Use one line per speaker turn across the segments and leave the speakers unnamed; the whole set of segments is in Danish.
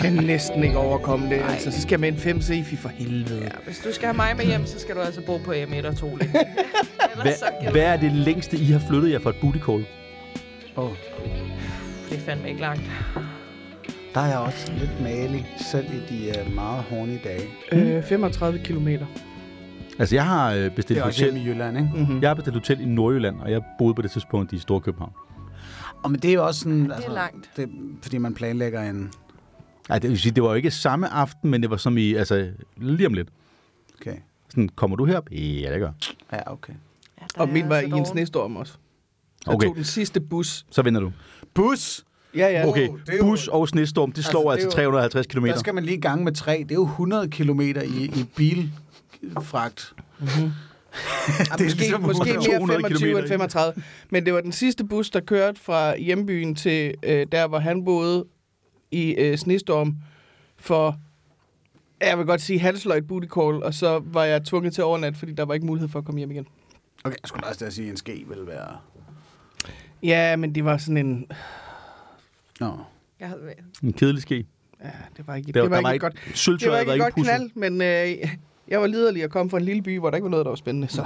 kan
næsten ikke overkomme det. Altså, så skal med en 5 Sefi for helvede.
Ja, hvis du skal have mig med hjem, så skal du altså bo på M1 og 2 Ellers så
Hvad, er det længste, I har flyttet jer for et booty call?
Oh,
det er fandme ikke langt.
der er jeg også lidt malig, selv i de uh, meget horny dage.
Øh, 35 kilometer.
Altså, jeg har øh,
Det
bestilt
er
hotel.
i Jylland, ikke?
Mm-hmm.
Jeg har bestilt hotel i Nordjylland, og jeg boede på det tidspunkt i Storkøbenhavn.
Og men det er jo også sådan... altså,
er langt.
Det, fordi man planlægger en...
Ej, det vil sige, det var jo ikke samme aften, men det var som i, altså, lige om lidt.
Okay.
Sådan, kommer du herop? Ja, det gør.
Ja, okay.
Ja,
Og min var i en snestorm også. Jeg
Okay.
tog den sidste bus.
Så vinder du.
Bus!
Ja, ja.
Okay,
er jo-
bus og snestorm, det slår
Altså, det
altså,
er jo-
350 km.
Der skal man lige i gang med tre. Det er jo 100 kilometer i, i bilfragt.
Ja,
det er
måske,
ligesom
måske
200
mere 25
kilometer,
end 35. Men det var den sidste bus, der kørte fra hjembyen til øh, der, hvor han boede i øh, snestorm for, jeg vil godt sige, halvsløjt booty call, og så var jeg tvunget til overnat, fordi der var ikke mulighed for at komme hjem igen.
Okay, jeg skulle også til at sige, at en ske vil være...
Ja, men det var sådan en...
Nå.
Jeg havde,
En kedelig ske.
Ja, det var ikke,
Det
det
var,
var,
var
ikke et godt, det var ikke et godt
pudset.
knald, men øh, jeg var liderlig at komme fra en lille by, hvor der ikke var noget, der var spændende. Så.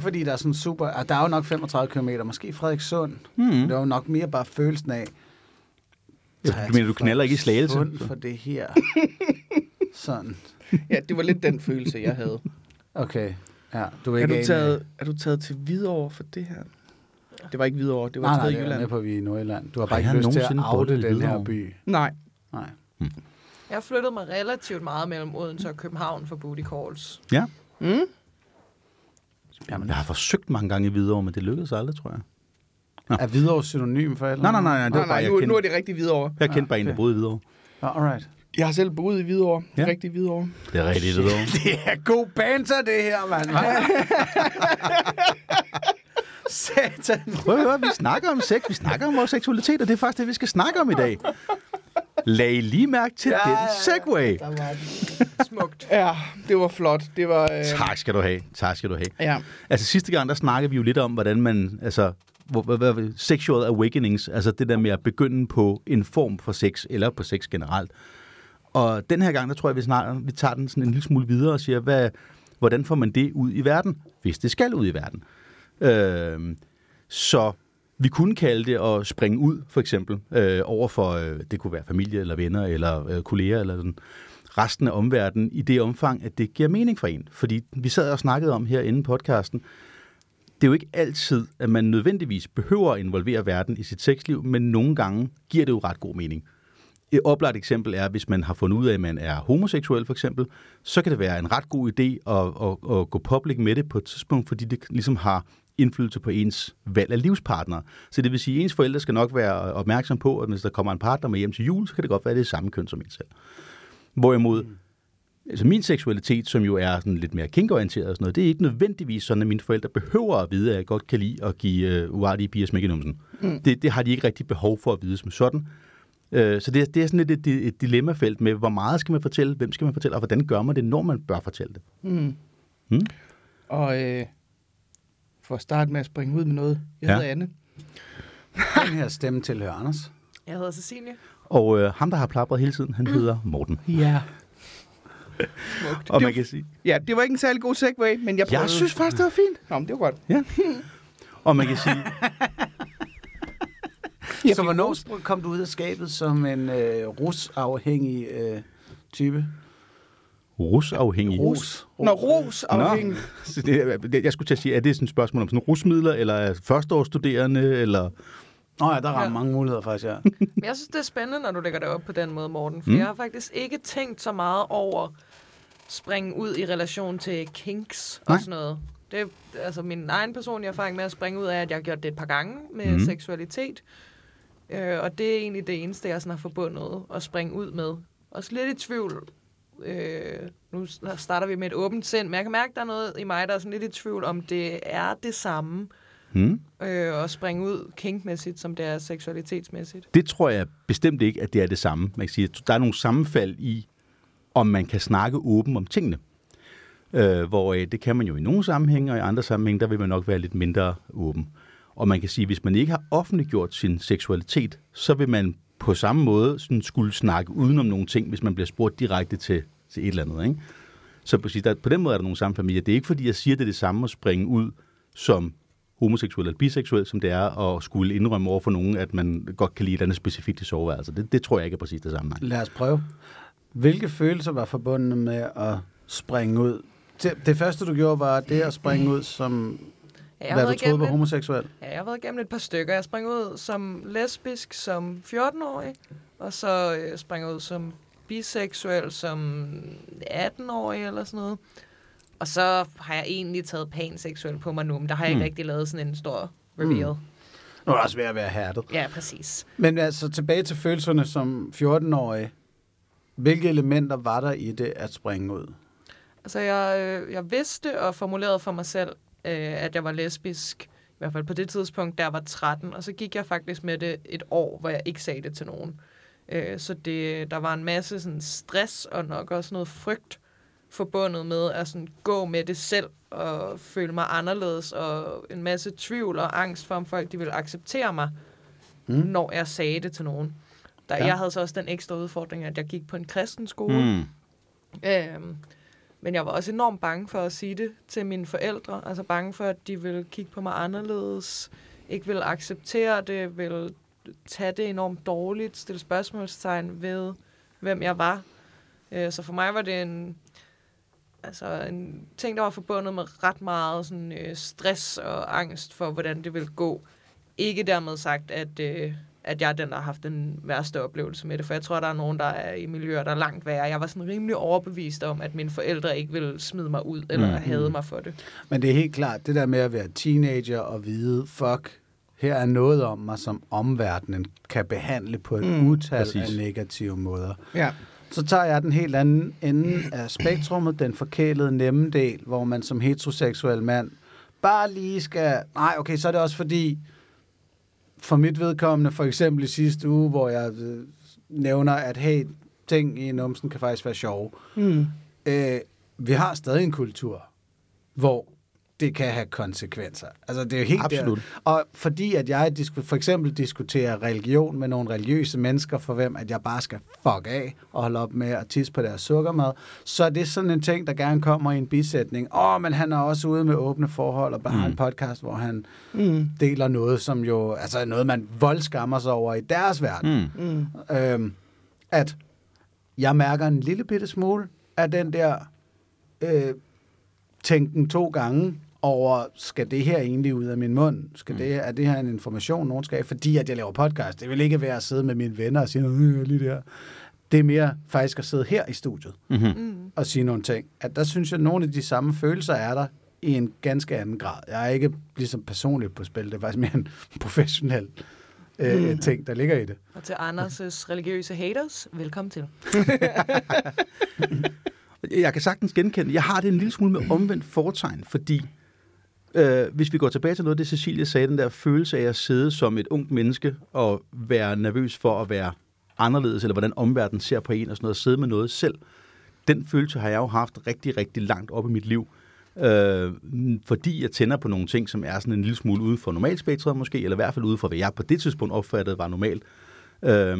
Fordi der er sådan super... ah, Der er jo nok 35 km, måske Frederikssund.
Mm.
Det var jo nok mere bare følelsen af...
Ja, du mener, du knaller ikke i slagelse?
Sund for det her. Sådan.
Ja, det var lidt den følelse, jeg havde.
Okay. Ja, du er
Er
ikke
du,
enig-
taget, er du taget til Hvidovre for det her? Det var ikke Hvidovre, det var
Nej,
et
nej,
sted i
er
Jylland.
med på, vi er i Nordjylland. Du har bare
Har
ikke
jeg
lyst til at oute den her by.
Nej.
Nej.
jeg har flyttet mig relativt meget mellem Odense og København for booty calls.
Ja.
Mm?
Jamen,
Jeg har forsøgt mange gange i Hvidovre, men det lykkedes aldrig, tror jeg.
er Hvidovre synonym for alle?
Nej, nej, nej, nej det var
Nej,
bare,
nej,
jeg
nu, nu
kendte,
er det rigtig Hvidovre.
jeg kendte bare en, der
okay.
boede i Hvidovre.
Ja, alright.
Jeg har selv boet i Hvidovre.
Ja.
Rigtig Hvidovre.
Det er rigtigt, Hvidovre.
Det er god banter, det her, mand. Satan.
Prøv at høre, vi snakker om sex, vi snakker om vores seksualitet, og det er faktisk det, vi skal snakke om i dag. Lag lige mærke til
Ja,
den
ja, ja.
segway.
Smukt.
Ja, det var flot. Det var... Øh,
Tak skal du have. Tak skal du have.
ja.
Altså sidste gang, der snakkede vi jo lidt om, hvordan man, altså, sexual awakenings, altså det der med at begynde på en form for sex, eller på sex generelt. Og den her gang, der tror jeg, vi, snart, vi tager den sådan en lille smule videre og siger, hvad, hvordan får man det ud i verden, hvis det skal ud i verden. Øh, så vi kunne kalde det at springe ud, for eksempel, øh, over for, øh, det kunne være familie eller venner eller øh, kolleger eller sådan, resten af omverdenen i det omfang, at det giver mening for en. Fordi vi sad og snakkede om her inden podcasten, det er jo ikke altid, at man nødvendigvis behøver at involvere verden i sit sexliv, men nogle gange giver det jo ret god mening. Et oplagt eksempel er, hvis man har fundet ud af, at man er homoseksuel for eksempel, så kan det være en ret god idé at, at, at gå public med det på et tidspunkt, fordi det ligesom har indflydelse på ens valg af livspartner. Så det vil sige, at ens forældre skal nok være opmærksom på, at hvis der kommer en partner med hjem til jul, så kan det godt være, at det er samme køn som en selv. Hvorimod, altså min seksualitet, som jo er sådan lidt mere kinkorienteret og sådan noget, det er ikke nødvendigvis sådan, at mine forældre behøver at vide, at jeg godt kan lide at give øh, uartige piger smæk i numsen. Mm. Det, det har de ikke rigtig behov for at vide som sådan. Øh, så det, er- det er sådan lidt et, et dilemmafelt med, hvor meget skal man fortælle, hvem skal man fortælle, og hvordan gør man det, når man bør fortælle det.
Mm.
Mm.
Og øh, for at starte med at springe ud med noget. Jeg
Ja.
hedder Anne.
Den her stemme tilhører Anders.
Jeg hedder Cecilie.
Og øh, ham, der har plapret hele tiden, han hedder Morten.
Ja.
Smukt.
Og
Det
man
var-
kan sige,
Ja, det var ikke en særlig god segway, men jeg prøvede.
jeg synes faktisk, det var fint.
Nå, men det var godt.
Og man kan sige,
Jeg
Så hvornår
ros.
kom du ud af skabet som en øh, rusafhængig øh, type?
rusafhængig.
Rus.
Nå, ros afhængig.
Så det, det- jeg skulle til at sige, er det sådan et spørgsmål om sådan rusmidler, eller er førsteårsstuderende, eller...
Nå ja, der er
Ja.
mange muligheder faktisk, ja.
Men jeg synes, det er spændende, når du lægger det op på den måde, Morten. For
Mm.
jeg har faktisk ikke tænkt så meget over springe ud i relation til kinks og
Nej.
sådan noget. Det er altså min egen personlige erfaring med at springe ud af, at jeg har gjort det et par gange med mm. seksualitet. Øh, og det er egentlig det eneste, jeg sådan har forbundet at springe ud med. Også lidt i tvivl. Øh, nu starter vi med et åbent sind, men jeg kan mærke, at der er noget i mig, der er sådan lidt i tvivl, om det er det samme
Hmm?
øh, og springe ud kinkmæssigt, som det er seksualitetsmæssigt.
Det tror jeg bestemt ikke, at det er det samme. Man kan sige, at der er nogle sammenfald i, om man kan snakke åben om tingene. Øh, hvor øh, det kan man jo i nogle sammenhænge, og i andre sammenhænge, der vil man nok være lidt mindre åben. Og man kan sige, at hvis man ikke har offentliggjort sin seksualitet, så vil man på samme måde sådan skulle snakke udenom nogle ting, hvis man bliver spurgt direkte til, til et eller andet. Ikke? Så på, der, på den måde er der nogle samme familier. Det er ikke fordi, jeg siger, det er det samme at springe ud som homoseksuel eller biseksuel, som det er at skulle indrømme over for nogen, at man godt kan lide et eller andet specifikt i soveværelset. Det, det tror jeg ikke er præcis det samme.
Lad os prøve. Hvilke følelser var forbundet med at springe ud? Det, det første, du gjorde, var det at springe ud som,
jeg,
hvad
har
du troede var homoseksuel.
ja, jeg har været igennem et par stykker. Jeg sprang ud som lesbisk som 14-årig, og så øh, sprang ud som biseksuel som 18-årig eller sådan noget. Og så har jeg egentlig taget panseksuel på mig nu, men der har jeg ikke
Hmm.
rigtig lavet sådan en stor reveal.
Nu er det også ved at være hærdet.
Ja, præcis.
Men altså tilbage til følelserne som 14-årig. Hvilke elementer var der i det at springe ud?
Altså, jeg, øh, jeg vidste og formulerede for mig selv, øh, at jeg var lesbisk, i hvert fald på det tidspunkt, jeg var 13, og så gik jeg faktisk med det et år, hvor jeg ikke sagde det til nogen. Øh, så det, der var en masse sådan, stress og nok også noget frygt forbundet med at sådan, gå med det selv og føle mig anderledes, og en masse tvivl og angst for, om folk de ville acceptere mig,
Mm.
når jeg sagde det til nogen. Der,
ja.
Jeg havde så også den ekstra udfordring, at jeg gik på en kristen skole,
Mm.
Øhm, men jeg var også enormt bange for at sige det til mine forældre. Altså bange for, at de ville kigge på mig anderledes, ikke ville acceptere det, ville tage det enormt dårligt, stille spørgsmålstegn ved, hvem jeg var. Øh, så for mig var det en, altså en ting, der var forbundet med ret meget sådan, øh, stress og angst for, hvordan det ville gå. Ikke dermed sagt, at, øh, at jeg er den, der har haft den værste oplevelse med det, for jeg tror, der er nogen, der er i miljøer, der er langt værre. Jeg var sådan rimelig overbevist om, at mine forældre ikke ville smide mig ud, eller
Mm.
mm. have mig for det.
Men det er helt klart, det der med at være teenager og vide, fuck, her er noget om mig, som omverdenen kan behandle på et
Mm,
mm, utal
præcis.
af negative måder.
Ja.
Så tager jeg den helt anden ende af spektrummet, den forkælede nemme del, hvor man som heteroseksuel mand bare lige skal... Nej, okay, så er det også fordi, for mit vedkommende, for eksempel i sidste uge, hvor jeg øh, nævner, at hey, ting i numsen kan faktisk være sjove.
Mm.
Øh, vi har stadig en kultur, hvor det kan have konsekvenser. Altså, det er jo helt
Absolut.
Der. Og fordi at jeg for eksempel diskuterer religion med nogle religiøse mennesker, for hvem at jeg bare skal fuck af og holde op med at tisse på deres sukkermad, så er det sådan en ting, der gerne kommer i en bisætning. Åh, oh, men han er også ude med åbne forhold og bare har
Mm.
en podcast, hvor han
Mm.
deler noget, som jo altså noget, man voldskammer sig over i deres verden
Mm.
Mm.
øhm, at jeg mærker en lille bitte smule af den der øh, tænken to gange over, skal det her egentlig ud af min mund? Skal det, er det her en information, nogen skal have? Fordi at jeg laver podcast. Det vil ikke være at sidde med mine venner og sige, øh, lige der. Det er mere faktisk at sidde her i studiet
Mm-hmm.
Mm.
og sige nogle ting. At der synes jeg, at nogle af de samme følelser er der i en ganske anden grad. Jeg er ikke ligesom personligt på spil. Det er faktisk mere en professionel øh, ting, der ligger i det.
Og til Anders' religiøse haters, velkommen til.
Jeg kan sagtens genkende, jeg har det en lille smule med omvendt foretegn, fordi øh, hvis vi går tilbage til noget af det, Cecilie sagde, den der følelse af at sidde som et ungt menneske og være nervøs for at være anderledes, eller hvordan omverdenen ser på en og sådan noget, sidde med noget selv, den følelse har jeg jo haft rigtig, rigtig langt op i mit liv. Øh, fordi jeg tænder på nogle ting, som er sådan en lille smule ude for normalspektret måske, eller i hvert fald ude for, hvad jeg på det tidspunkt opfattede var normalt. Øh,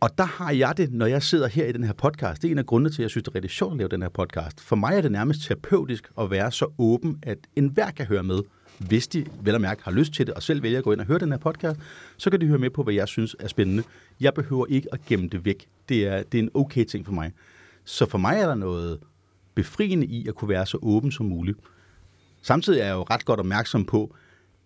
og der har jeg det, når jeg sidder her i den her podcast. Det er en af grundene til, at jeg synes, det er rigtig sjovt at lave den her podcast. For mig er det nærmest terapeutisk at være så åben, at enhver kan høre med. Hvis de vel og mærke har lyst til det, og selv vælger at gå ind og høre den her podcast, så kan de høre med på, hvad jeg synes er spændende. Jeg behøver ikke at gemme det væk. Det er, det er en okay ting for mig. Så for mig er der noget befriende i at kunne være så åben som muligt. Samtidig er jeg jo ret godt opmærksom på,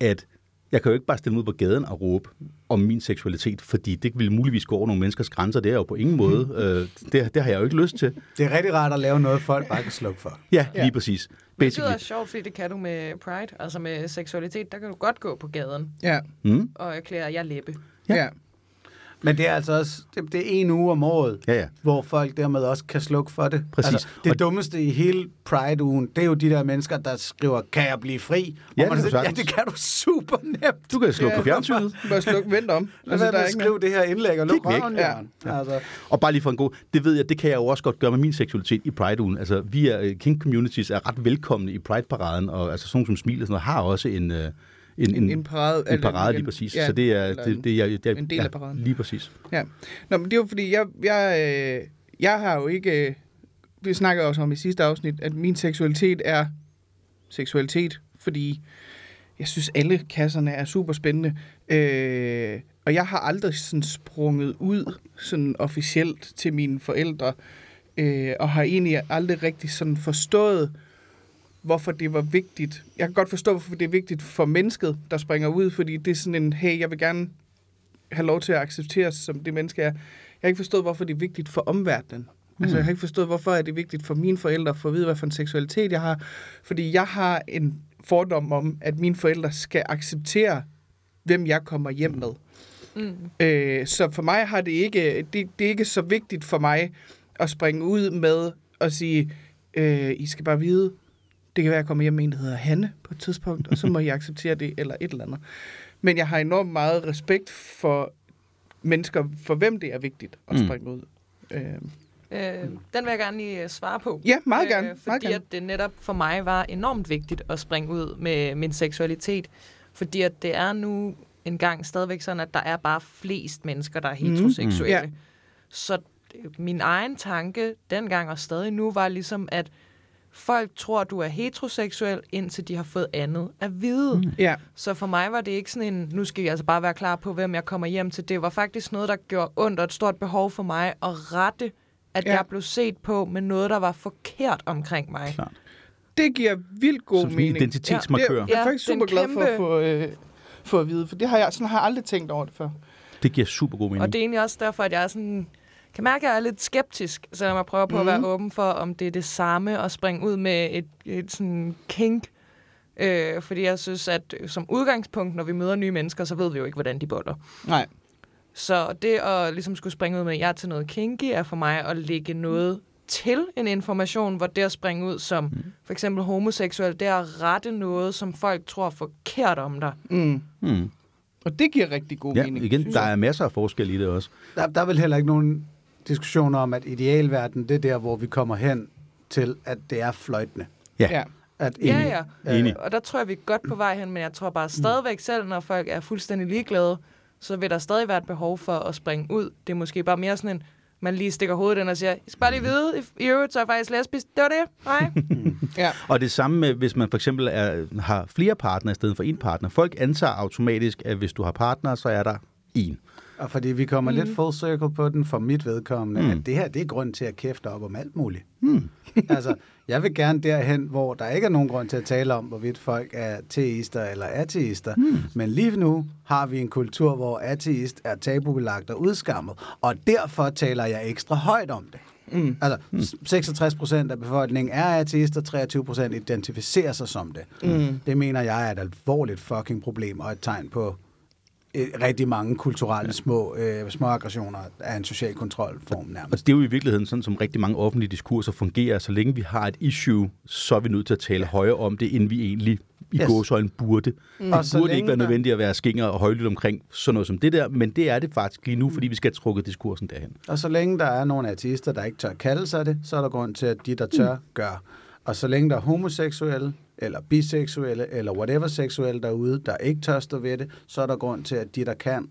at jeg kan jo ikke bare stille mig ud på gaden og råbe om min seksualitet, fordi det vil muligvis gå over nogle menneskers grænser. Det er jeg jo på ingen måde. Øh, det, det har jeg jo ikke lyst til.
Det er rigtig rart at lave noget, folk bare kan slukke for.
Ja,
Ja.
lige præcis.
Hvilket
Basically.
er sjovt, fordi det kan du med Pride, altså med seksualitet. Der kan du godt gå på gaden
Ja.
Mm.
og erklære, at jeg er læbe.
Ja.
Ja.
Men det er altså også det, det er en uge om året,
Ja, ja.
hvor folk dermed også kan slukke for det.
Præcis.
Altså, det
Og-
dummeste i hele Pride-ugen, det er jo de der mennesker, der skriver, kan jeg blive fri?
Ja,
Hvor man
det kan
siger,
du
ja, det kan du super nemt.
Du kan slukke på fjernsynet.
Bare sluk, vent om.
Altså, der er ikke skrive det her indlæg og luk røven,
Ja.
Altså,
Og bare lige for en god, det ved jeg, det kan jeg jo også godt gøre med min seksualitet i Pride-ugen. Altså, vi er, øh, King Communities er ret velkomne i Pride-paraden, og altså sådan som Smil og sådan noget, har også en, øh, en,
En, en parade.
en parade lige præcis.
Ja,
så det er, det, det, er, det er
en del af paraden.
Lige præcis.
Ja. Nå, men det er jo fordi, jeg, jeg, øh, jeg har jo ikke... Øh, vi snakkede også om i sidste afsnit, at min seksualitet er seksualitet, fordi jeg synes, alle kasserne er super spændende. Øh, og jeg har aldrig sådan sprunget ud sådan officielt til mine forældre, øh, og har egentlig aldrig rigtig sådan forstået, hvorfor det var vigtigt. Jeg kan godt forstå, hvorfor det er vigtigt for mennesket, der springer ud, fordi det er sådan en, hey, jeg vil gerne have lov til at accepteres som det menneske er. Jeg har ikke forstået, hvorfor det er vigtigt for omverdenen. Mm. Altså, jeg har ikke forstået, hvorfor er det vigtigt for mine forældre at få at vide, hvad for en seksualitet jeg har. Fordi jeg har en fordom om, at mine forældre skal acceptere, hvem jeg kommer hjem med.
Mm.
Øh, så for mig har det ikke, det, det er ikke så vigtigt for mig at springe ud med og sige, øh, I skal bare vide, det kan være, at jeg kommer hjem med en, der hedder Hanne på et tidspunkt, og så må I acceptere det, eller et eller andet. Men jeg har enormt meget respekt for mennesker, for hvem det er vigtigt at
Mm.
springe ud. Øh,
Øh, den vil jeg gerne lige øh, svare på.
ja, meget gerne.
Øh,
meget
fordi
gerne.
at det netop for mig var enormt vigtigt at springe ud med min seksualitet. Fordi at det er nu engang stadigvæk sådan, at der er bare flest mennesker, der er
Mhm.
heteroseksuelle.
Ja.
Så min egen tanke dengang og stadig nu var ligesom, at folk tror, du er heteroseksuel, indtil de har fået andet at vide. Mm.
Ja,
Så for mig var det ikke sådan en, nu skal jeg altså bare være klar på, hvem jeg kommer hjem til. Det var faktisk noget, der gjorde ondt og et stort behov for mig at rette, at
Ja.
ja. jeg blev set på med noget, der var forkert omkring mig.
Klart.
det giver vildt god
Som
mening.
identitetsmarkør.
Det er, jeg er
Ja,
faktisk super glad for at få, øh, få at vide, for det har jeg, sådan har jeg aldrig tænkt over det før.
Det giver super god mening.
Og det er egentlig også derfor, at jeg er sådan, kan mærke, at jeg er lidt skeptisk, selvom jeg prøver på
Mhm.
at være åben for, om det er det samme at springe ud med et, et sådan kink. Øh, fordi jeg synes, at som udgangspunkt, når vi møder nye mennesker, så ved vi jo ikke, hvordan de boller.
Nej.
Så det at ligesom skulle springe ud med, at jeg er til noget kinky, er for mig at lægge noget til en information, hvor det at springe ud som
Mhm.
for eksempel homoseksuel, det er at rette noget, som folk tror er forkert om dig.
Mm.
Mm.
Og det giver rigtig god
Ja,
mening.
igen, der er masser af forskel i det også.
der, der er vel heller ikke nogen diskussion om, at idealverden, det er der, hvor vi kommer hen til, at det er fløjtende.
Ja.
Ja.
At
Ja,
ingen-
ja.
Enig.
Og der tror jeg, vi er godt på vej hen, men jeg tror bare stadigvæk selv, når folk er fuldstændig ligeglade, så vil der stadig være et behov for at springe ud. Det er måske bare mere sådan en, man lige stikker hovedet ind og siger, I skal bare lige vide, i- i øvrigt så er jeg faktisk lesbisk. Det var det. Nej.
Ja.
Og det samme med, hvis man for eksempel er, har flere partnere i stedet for en partner. Folk antager automatisk, at hvis du har partner, så er der en.
Og fordi vi kommer mm. lidt full circle på den for mit vedkommende,
Mm.
mm. at det her, det er grund til at kæfte op om alt muligt.
Hmm.
altså, jeg vil gerne derhen, hvor der ikke er nogen grund til at tale om, hvorvidt folk er teister eller ateister. Mm. Men lige nu har vi en kultur, hvor ateist er tabubelagt og udskammet, og derfor taler jeg ekstra højt om det.
Mm.
Altså, 66 procent af befolkningen er ateister, 23 procent identificerer sig som det.
Mm.
Det mener jeg er et alvorligt fucking problem, og et tegn på rigtig mange kulturelle små, øh, små aggressioner af en social kontrolform
Og
nærmest.
det er jo i virkeligheden sådan, som rigtig mange offentlige diskurser fungerer. Så længe vi har et issue, så er vi nødt til at tale højere om det, end vi egentlig i
Yes.
gåsøjne burde. Mm.
Og
Det
så
burde ikke
længe
være
der-
nødvendigt at være skinger og højlydt omkring sådan noget som det der, men det er det faktisk lige nu, fordi vi skal have trukket diskursen derhen.
Og så længe der er nogle ateister, der ikke tør kalde sig det, så er der grund til, at de, der tør, gør. Og så længe der er homoseksuelle, eller biseksuelle, eller whatever seksuelle derude, der ikke tør stå ved det, så er der grund til, at de, der kan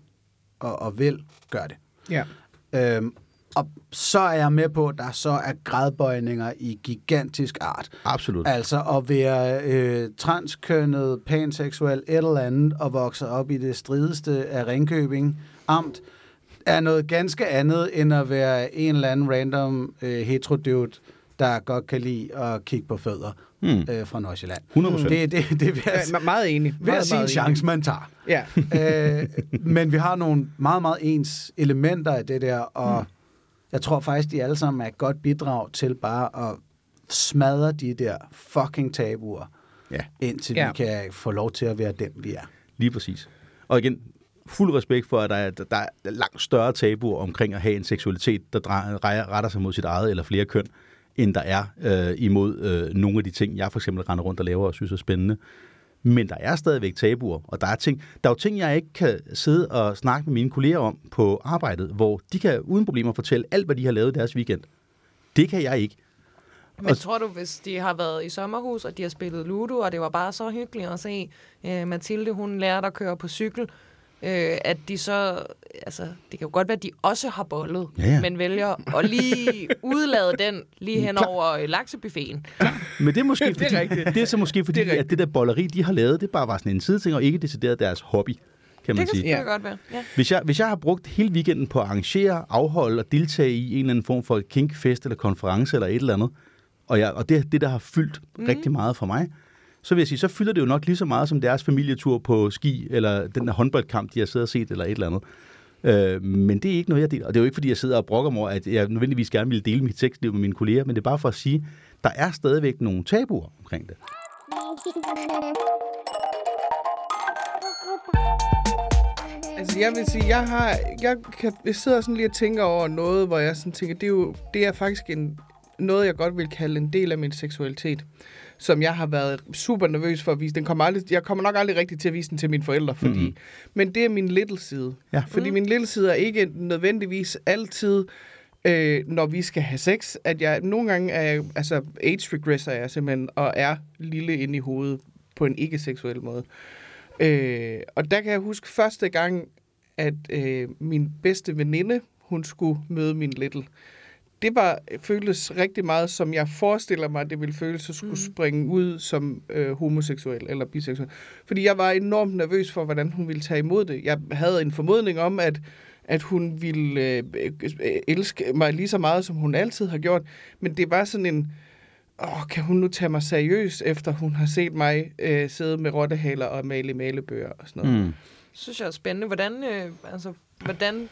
og, og vil, gør det.
Ja.
Øhm, og så er jeg med på, at der så er gradbøjninger i gigantisk art.
Absolut.
Altså at være øh, transkønnet, panseksuel, et eller andet, og vokse op i det strideste af Ringkøbing Amt, er noget ganske andet, end at være en eller anden random øh, heterodude, der godt kan lide at kigge på fødder
Hmm.
øh, fra Nordsjælland.
100 procent.
Det, det, det jeg,
Ja, me- meget enig.
hver
Meget,
sin
meget
chance, man tager.
enig. Ja.
øh, men vi har nogle meget, meget ens elementer af det der, og mm. jeg tror faktisk, de alle sammen er et godt bidrag til bare at smadre de der fucking tabuer,
Ja.
indtil
Ja.
vi kan få lov til at være dem, vi er.
Lige præcis. Og igen, fuld respekt for, at der er, der er langt større tabuer omkring at have en seksualitet, der drejer, retter sig mod sit eget eller flere køn, end der er øh, imod øh, nogle af de ting, jeg for eksempel render rundt og laver og synes er spændende. Men der er stadigvæk tabuer, og der er, ting, der er jo ting, jeg ikke kan sidde og snakke med mine kolleger om på arbejdet, hvor de kan uden problemer fortælle alt, hvad de har lavet i deres weekend. Det kan jeg ikke.
Men og... tror du, hvis de har været i sommerhus, og de har spillet Ludo, og det var bare så hyggeligt at se uh, Mathilde, hun lærte at køre på cykel, uh, at de så, altså, det kan jo godt være, at de også har bollet,
Ja, ja.
men vælger at lige udlade den lige hen over uh, laksebuffeten.
Men det er måske
Det er
fordi,
rigtigt.
det er så måske fordi,
Det er
det
rigtigt.
at det der bolleri, de har lavet, det bare var sådan en sideting, og ikke decideret deres hobby, kan man
Det kan
sige.
selvfølgelig godt være. Ja.
Hvis jeg, hvis jeg har brugt hele weekenden på at arrangere, afholde og deltage i en eller anden form for kinkfest eller konference eller et eller andet, og, jeg, og det er det, der har fyldt mm. rigtig meget for mig, så vil jeg sige, så fylder det jo nok lige så meget som deres familietur på ski, eller den der håndboldkamp, de har siddet og set, eller et eller andet. Øh, men det er ikke noget, jeg deler. Og det er jo ikke, fordi jeg sidder og brokker mig over, at jeg nødvendigvis gerne vil dele mit sexliv med mine kolleger, men det er bare for at sige, der er stadigvæk nogle tabuer omkring det.
Altså, jeg vil sige, jeg har... Jeg, kan, jeg sidder sådan lige og tænker over noget, hvor jeg sådan tænker, det er jo det er faktisk en, noget, jeg godt vil kalde en del af min seksualitet, som jeg har været super nervøs for at vise. Den kommer aldrig, jeg kommer nok aldrig rigtig til at vise den til mine forældre, fordi... Mm. Men det er min little side.
Ja.
Fordi min little side er ikke nødvendigvis altid, øh, når vi skal have sex, at jeg... Nogle gange er jeg... Altså, age regresser jeg simpelthen, og er lille inde i hovedet på en ikke-seksuel måde. Øh, og der kan jeg huske første gang, at øh, min bedste veninde, hun skulle møde min little. Det var føltes rigtig meget, som jeg forestiller mig, det ville føles at skulle mm. springe ud som øh, homoseksuel eller biseksuel. Fordi jeg var enormt nervøs for, hvordan hun ville tage imod det. Jeg havde en formodning om, at at hun ville øh, øh, elske mig lige så meget, som hun altid har gjort. Men det var sådan en, åh, kan hun nu tage mig seriøst, efter hun har set mig øh, sidde med rottehaler og male malebøger og sådan noget.
Mm.
synes jeg er spændende. Hvordan, øh, altså, hvordan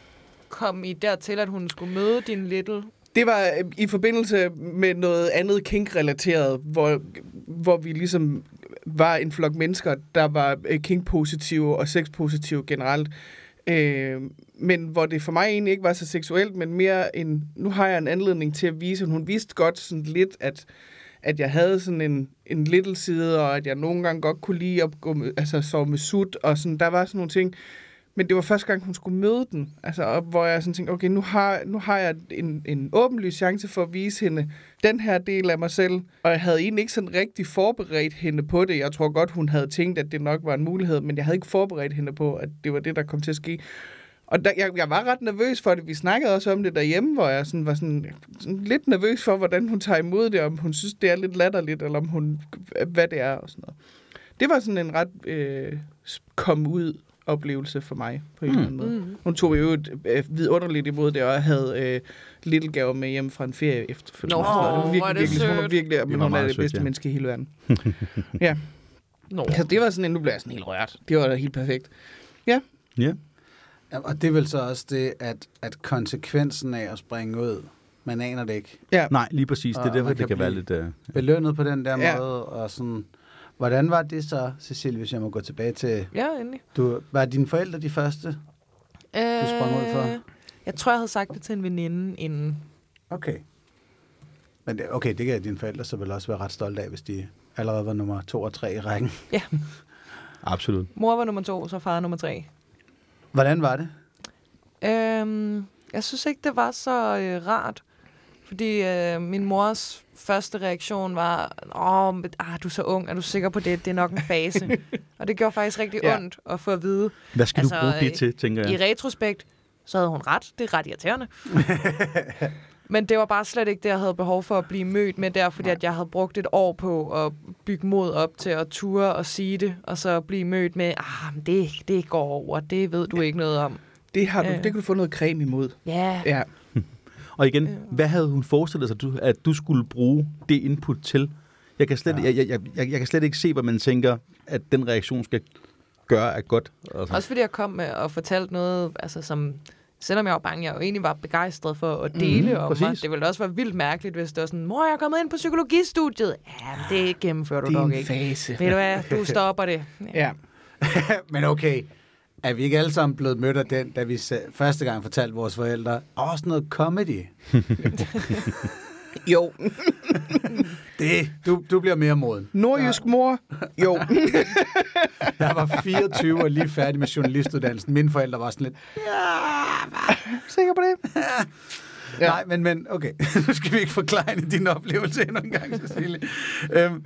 kom I dertil, at hun skulle møde din little?
Det var øh, i forbindelse med noget andet kink-relateret, hvor, hvor vi ligesom var en flok mennesker, der var øh, kink-positive og sex-positive generelt. Øh, men hvor det for mig egentlig ikke var så seksuelt, men mere en, nu har jeg en anledning til at vise, hun vidste godt sådan lidt, at, at jeg havde sådan en, en little side, og at jeg nogle gange godt kunne lide at gå med, altså, sove med sut, og sådan, der var sådan nogle ting. Men det var første gang, hun skulle møde den. Altså, og hvor jeg sådan tænkte, okay, nu har, nu har jeg en, en åbenlyst chance for at vise hende den her del af mig selv. Og jeg havde egentlig ikke sådan rigtig forberedt hende på det. Jeg tror godt, hun havde tænkt, at det nok var en mulighed, men jeg havde ikke forberedt hende på, at det var det, der kom til at ske. Og der, jeg, jeg var ret nervøs for det. Vi snakkede også om det derhjemme, hvor jeg sådan var sådan, sådan lidt nervøs for, hvordan hun tager imod det, om hun synes, det er lidt latterligt, eller om hun, hvad det er og sådan noget. Det var sådan en ret øh, kom ud oplevelse for mig, på en
Mm.
eller anden måde.
Mm.
Hun tog jo et øh, vidunderligt imod det, og havde øh, little gaver med hjem fra en ferie efterfølgende.
Nå,
Så det var
hvor er
virkelig,
det
virkelig, hun var
sødt.
virkelig, men hun er det
sødt,
bedste
ja.
menneske i hele verden. ja,
Nå.
så det var sådan en, nu bliver jeg sådan helt rørt. Det var da helt perfekt.
Ja.
Ja, og det er vel så også det, at, at konsekvensen af at springe ud, man aner det ikke.
Ja,
Nej, lige præcis. Det er derfor, det
kan
kan være lidt... Uh...
Belønnet på den der
Ja.
måde, og sådan... Hvordan var det så, Cecilie, hvis jeg må gå tilbage til...
Ja, endelig.
Du, var dine forældre de første?
Du
sprang ud for?
Jeg tror, jeg havde sagt det til en veninde inden.
Okay. Men det, okay, det kan dine forældre så vel også være ret stolte af, hvis de allerede var nummer to og tre i rækken.
Absolut.
Mor var nummer to, så far nummer tre.
Hvordan var det?
Øhm, jeg synes ikke, det var så øh, rart. Fordi øh, min mors første reaktion var, Åh, men, ah, du er så ung, er du sikker på det? Det er nok en fase. og det gjorde faktisk rigtig
Ja.
ondt at få at vide.
Hvad skal altså, du bruge det
øh,
til, tænker
I
jeg?
retrospekt, så havde hun ret. Det er ret irriterende. Men det var bare slet ikke det, jeg havde behov for at blive mødt med der, fordi at jeg havde brugt et år på at bygge mod op til at ture og sige det, og så blive mødt med, ah, men det, det går over, det ved du ikke noget om.
det, har du,
Ja.
det kan du få noget creme imod.
Ja,
Ja.
Og igen,
Øh.
hvad havde hun forestillet sig, du, at du skulle bruge det input til? Jeg kan slet,
Ja.
jeg, jeg, jeg, jeg, kan slet ikke se, hvad man tænker, at den reaktion skal gøre er godt. Altså.
Også fordi jeg kom med og fortalte noget, altså som, selvom jeg var bange, jeg jo egentlig var begejstret for at dele
Mhm,
mm, om
præcis.
mig. Det ville også være vildt mærkeligt, hvis det var sådan, mor, jeg er kommet ind på psykologistudiet. Ja, det gennemfører du
Det er
nok
en
ikke.
fase.
Ved du hvad, du stopper det.
Ja.
Men okay, er vi ikke alle sammen blevet mødt af den, da vi første gang fortalte vores forældre, også noget comedy.
Jo.
Det, du, du bliver mere moden.
Nordjysk mor? Jo.
Jeg var 24 og lige færdig med journalistuddannelsen. Mine forældre var sådan lidt,
Sikker på det?
ja.
Ja.
nej, men, men okay, nu skal vi ikke forklare din oplevelse endnu en gang, Cecilie. Øhm,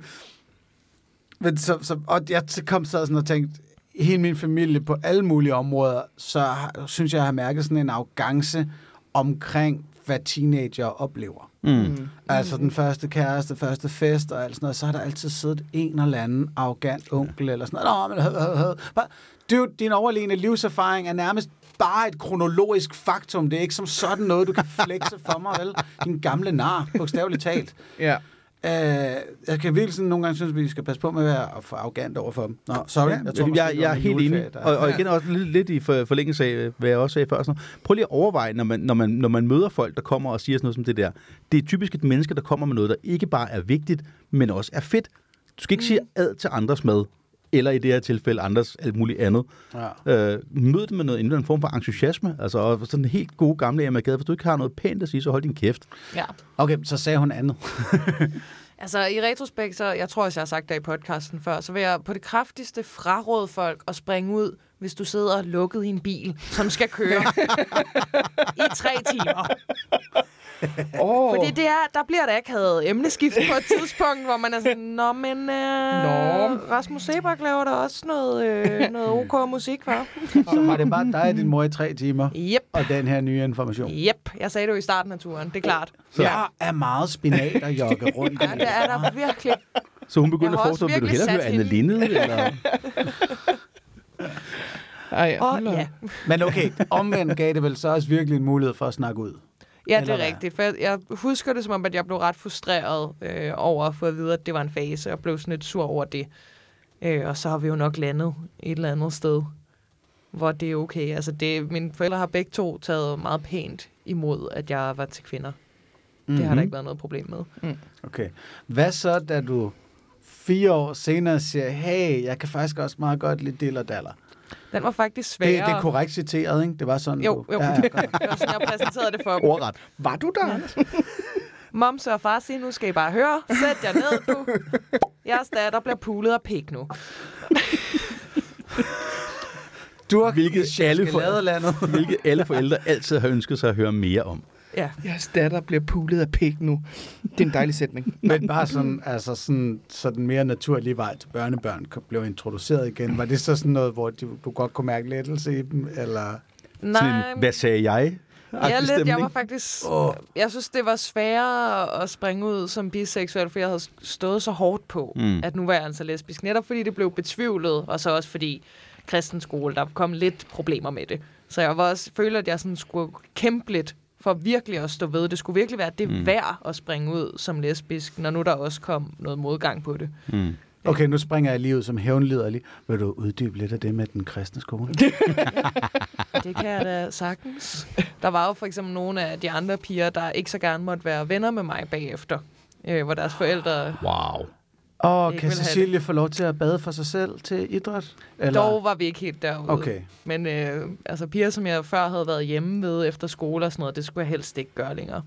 men så, så, og jeg kom så sådan og tænkte, hele min familie på alle mulige områder, så har, synes jeg, jeg har mærket sådan en arrogance omkring, hvad teenager oplever.
Mm.
Altså den første kæreste, første fest og alt sådan noget, så har der altid siddet en eller anden arrogant onkel eller sådan noget. Nå, men hø, hø, hø. Bare- Dude, din overlegne livserfaring er nærmest bare et kronologisk faktum. Det er ikke som sådan noget, du kan flexe for mig, vel? Din gamle nar, bogstaveligt talt.
Ja.
Uh, jeg kan virkelig sådan nogle gange synes, at vi skal passe på med at være for arrogant over for dem. Nå, sorry.
Ja,
jeg, tror,
jeg, jeg er helt enig.
der-
Og, og igen også lidt, lidt i for, forlængelse af, hvad jeg også sagde før. Sådan. Prøv lige at overveje, når man, når, man, når man møder folk, der kommer og siger sådan noget som det der. Det er typisk et menneske, der kommer med noget, der ikke bare er vigtigt, men også er fedt. Du skal ikke sige ad til andres mad, eller i det her tilfælde andres alt muligt andet.
Ja.
Øh, mød det med noget, en eller anden form for entusiasme. Altså og sådan en helt god gamle Emma Gade. Hvis du ikke har noget pænt at sige, så hold din kæft.
Ja.
Okay, så sagde hun andet.
Altså i retrospekt, så jeg tror også, jeg har sagt det i podcasten før, så vil jeg på det kraftigste fraråde folk at springe ud, hvis du sidder lukket i en bil, som skal køre i tre timer.
Oh.
Fordi det er, der bliver der ikke havde emneskift på et tidspunkt, hvor man er sådan, nå, men øh,
Nå.
Rasmus Sebak laver der også noget, øh, noget OK musik, hva'?
Så var det bare dig og din mor i tre timer,
Yep,
og den her nye information.
yep. Jeg sagde det jo i starten af turen, det er klart.
Så. Jeg er meget spinat at jogge rundt.
Ja, det er der virkelig.
Så hun begyndte at forestå, vil du hellere høre Anne Linde? Eller?
Ej,
Og
op.
ja,
Men okay, omvendt gav det vel så også virkelig en mulighed for at snakke ud.
Ja, det er
hvad?
rigtigt. For jeg, jeg husker det som om, at jeg blev ret frustreret øh, over at få at vide, at det var en fase, og blev sådan lidt sur over det. Øh, og så har vi jo nok landet et eller andet sted, hvor det er okay. Altså, det, mine forældre har begge to taget meget pænt imod, at jeg var til kvinder. Mm-hmm. Det har der ikke været noget problem med.
Okay. Hvad så, da du fire år senere siger, hey, jeg kan faktisk også meget godt lide dill og daller.
Den var faktisk
Det,
sværere.
det er korrekt citeret, ikke? Det var sådan,
Jo, jo.
Ja, ja.
Det var sådan, jeg præsenterede det for dem.
Ordret.
Var du der?
Moms og far siger, nu skal I bare høre. Sæt jer ned, du. Jeres datter bliver pulet af pik nu.
Du har
Hvilket alle, for,
landet.
hvilket alle forældre altid har ønsket sig at høre mere om.
Ja.
Jeres datter bliver pulet af pik nu. Det er en dejlig sætning.
Men bare sådan, altså sådan, så den mere naturlige vej til børnebørn blev introduceret igen. Var det så sådan noget, hvor du, du godt kunne mærke lettelse i dem, eller...
Sådan
Nej,
en, hvad sagde jeg?
Ja, lidt.
stemning.
Jeg var faktisk...
Åh.
Jeg synes, det var sværere at springe ud som biseksuel, for jeg havde stået så hårdt på,
Mm.
mm. at nu var jeg altså lesbisk. Netop fordi det blev betvivlet, og så også fordi kristen skole, der kom lidt problemer med det. Så jeg var også følte, at jeg sådan skulle kæmpe lidt for virkelig at stå ved. Det skulle virkelig være det
Mm.
værd at springe ud som lesbisk, når nu der også kom noget modgang på det.
Mm.
Okay, nu springer jeg lige ud som hævnliderlig. Vil du uddybe lidt af det med den kristne skole?
Det kan jeg da sagtens. Der var jo for eksempel nogle af de andre piger, der ikke så gerne måtte være venner med mig bagefter. Øh, hvor deres forældre
Wow.
Og
Ikke
kan Cecilie få lov til at bade for sig selv til idræt?
Eller? Dog var vi ikke helt derude.
Okay.
Men øh, altså piger, som jeg før havde været hjemme ved efter skole og sådan noget, det skulle jeg helst ikke gøre længere.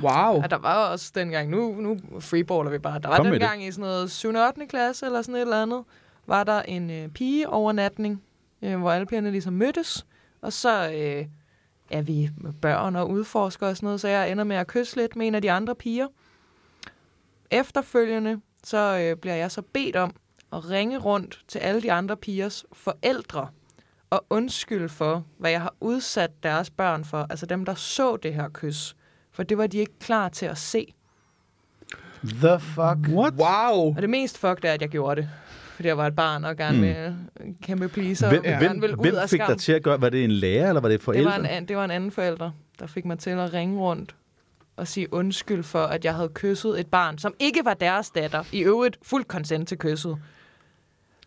Wow.
Og der var også dengang, nu, nu freeballer vi bare, der var
Kom
dengang i sådan noget 7. og 8. klasse eller sådan et eller andet, var der en øh, pigeovernatning, øh, hvor alle pigerne ligesom mødtes, og så øh, er vi børn og udforsker og sådan noget, så jeg ender med at kysse lidt med en af de andre piger. Efterfølgende, så øh, bliver jeg så bedt om at ringe rundt til alle de andre pigers forældre og undskylde for, hvad jeg har udsat deres børn for, altså dem, der så det her kys. For det var de ikke klar til at se.
The fuck?
What?
Wow.
Og det mest fucked er, at jeg gjorde det. Fordi jeg var et barn og gerne
Mm.
ville mm. kæmpe pleaser.
Hvem,
og
hvem,
gerne ville ud
hvem
af
fik
skam.
dig til at gøre, var det en lærer, eller var det
det
forældre?
var, en, det var en anden forælder, der fik mig til at ringe rundt og sige undskyld for, at jeg havde kysset et barn, som ikke var deres datter. I øvrigt fuldt konsent til kysset.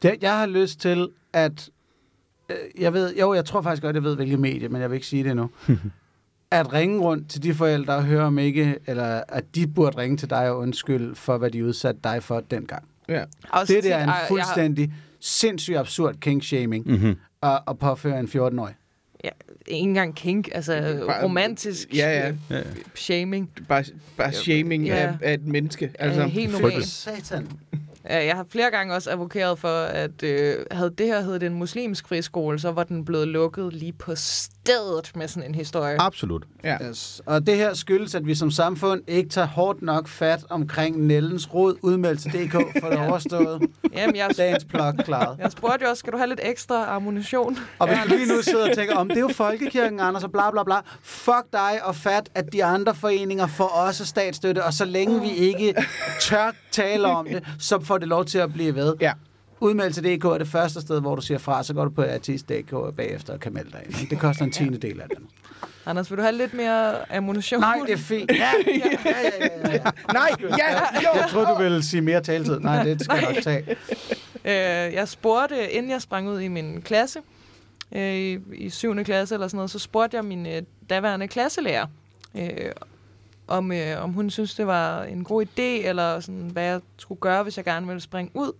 Det, jeg har lyst til at... øh, Jeg ved, jo, jeg tror faktisk godt, jeg ved, hvilket medie, men jeg vil ikke sige det endnu. at ringe rundt til de forældre og høre om ikke, eller at de burde ringe til dig og undskylde for, hvad de udsatte dig for dengang.
Ja.
Også
Det der er en
jeg har-
fuldstændig sindssygt absurd kink-shaming
Mm-hmm.
at, at påføre en 14-årig.
Ja, ikke engang kink, altså
Bare-
romantisk
Ja, ja.
Ja.
shaming.
Bare, bare shaming
Ja.
af, af et menneske.
Altså,
Altså,
helt normalt.
Satan.
Ja, Jeg har flere gange også advokeret for, at øh, havde det her heddet en muslimsk friskole, så var den blevet lukket lige på stedet med sådan en historie.
Absolut.
ja.
Yes. Og det her skyldes, at vi som samfund ikke tager hårdt nok fat omkring Nellens rod udmeldelse.dk for det overstået.
Jamen, jeg,
Dagens plok klaret.
jeg spurgte jo også, skal du have lidt ekstra ammunition?
Og hvis du lige nu sidder og tænker, om det er jo folkekirken, Anders, og bla bla bla. Fuck dig og fat, at de andre foreninger får også statsstøtte, og så længe vi ikke tør tale om det, så får det lov til at blive ved.
Ja.
Udmeldelse.dk er det første sted, hvor du siger fra, så går du på artist.dk bagefter og kan melde dig ind. Det koster en tiende del af det.
Anders, vil du have lidt mere ammunition?
Nej, det er fint. Ja, ja, ja, ja, ja, ja.
Nej, ja, jo.
Jeg tror du ville sige mere taletid. Nej, det skal jeg nok tage.
Øh, jeg spurgte, inden jeg sprang ud i min klasse, øh, i, i 7. klasse eller sådan noget, så spurgte jeg min øh, daværende klasselærer, øh, om, øh, om hun synes, det var en god idé, eller sådan, hvad jeg skulle gøre, hvis jeg gerne ville springe ud.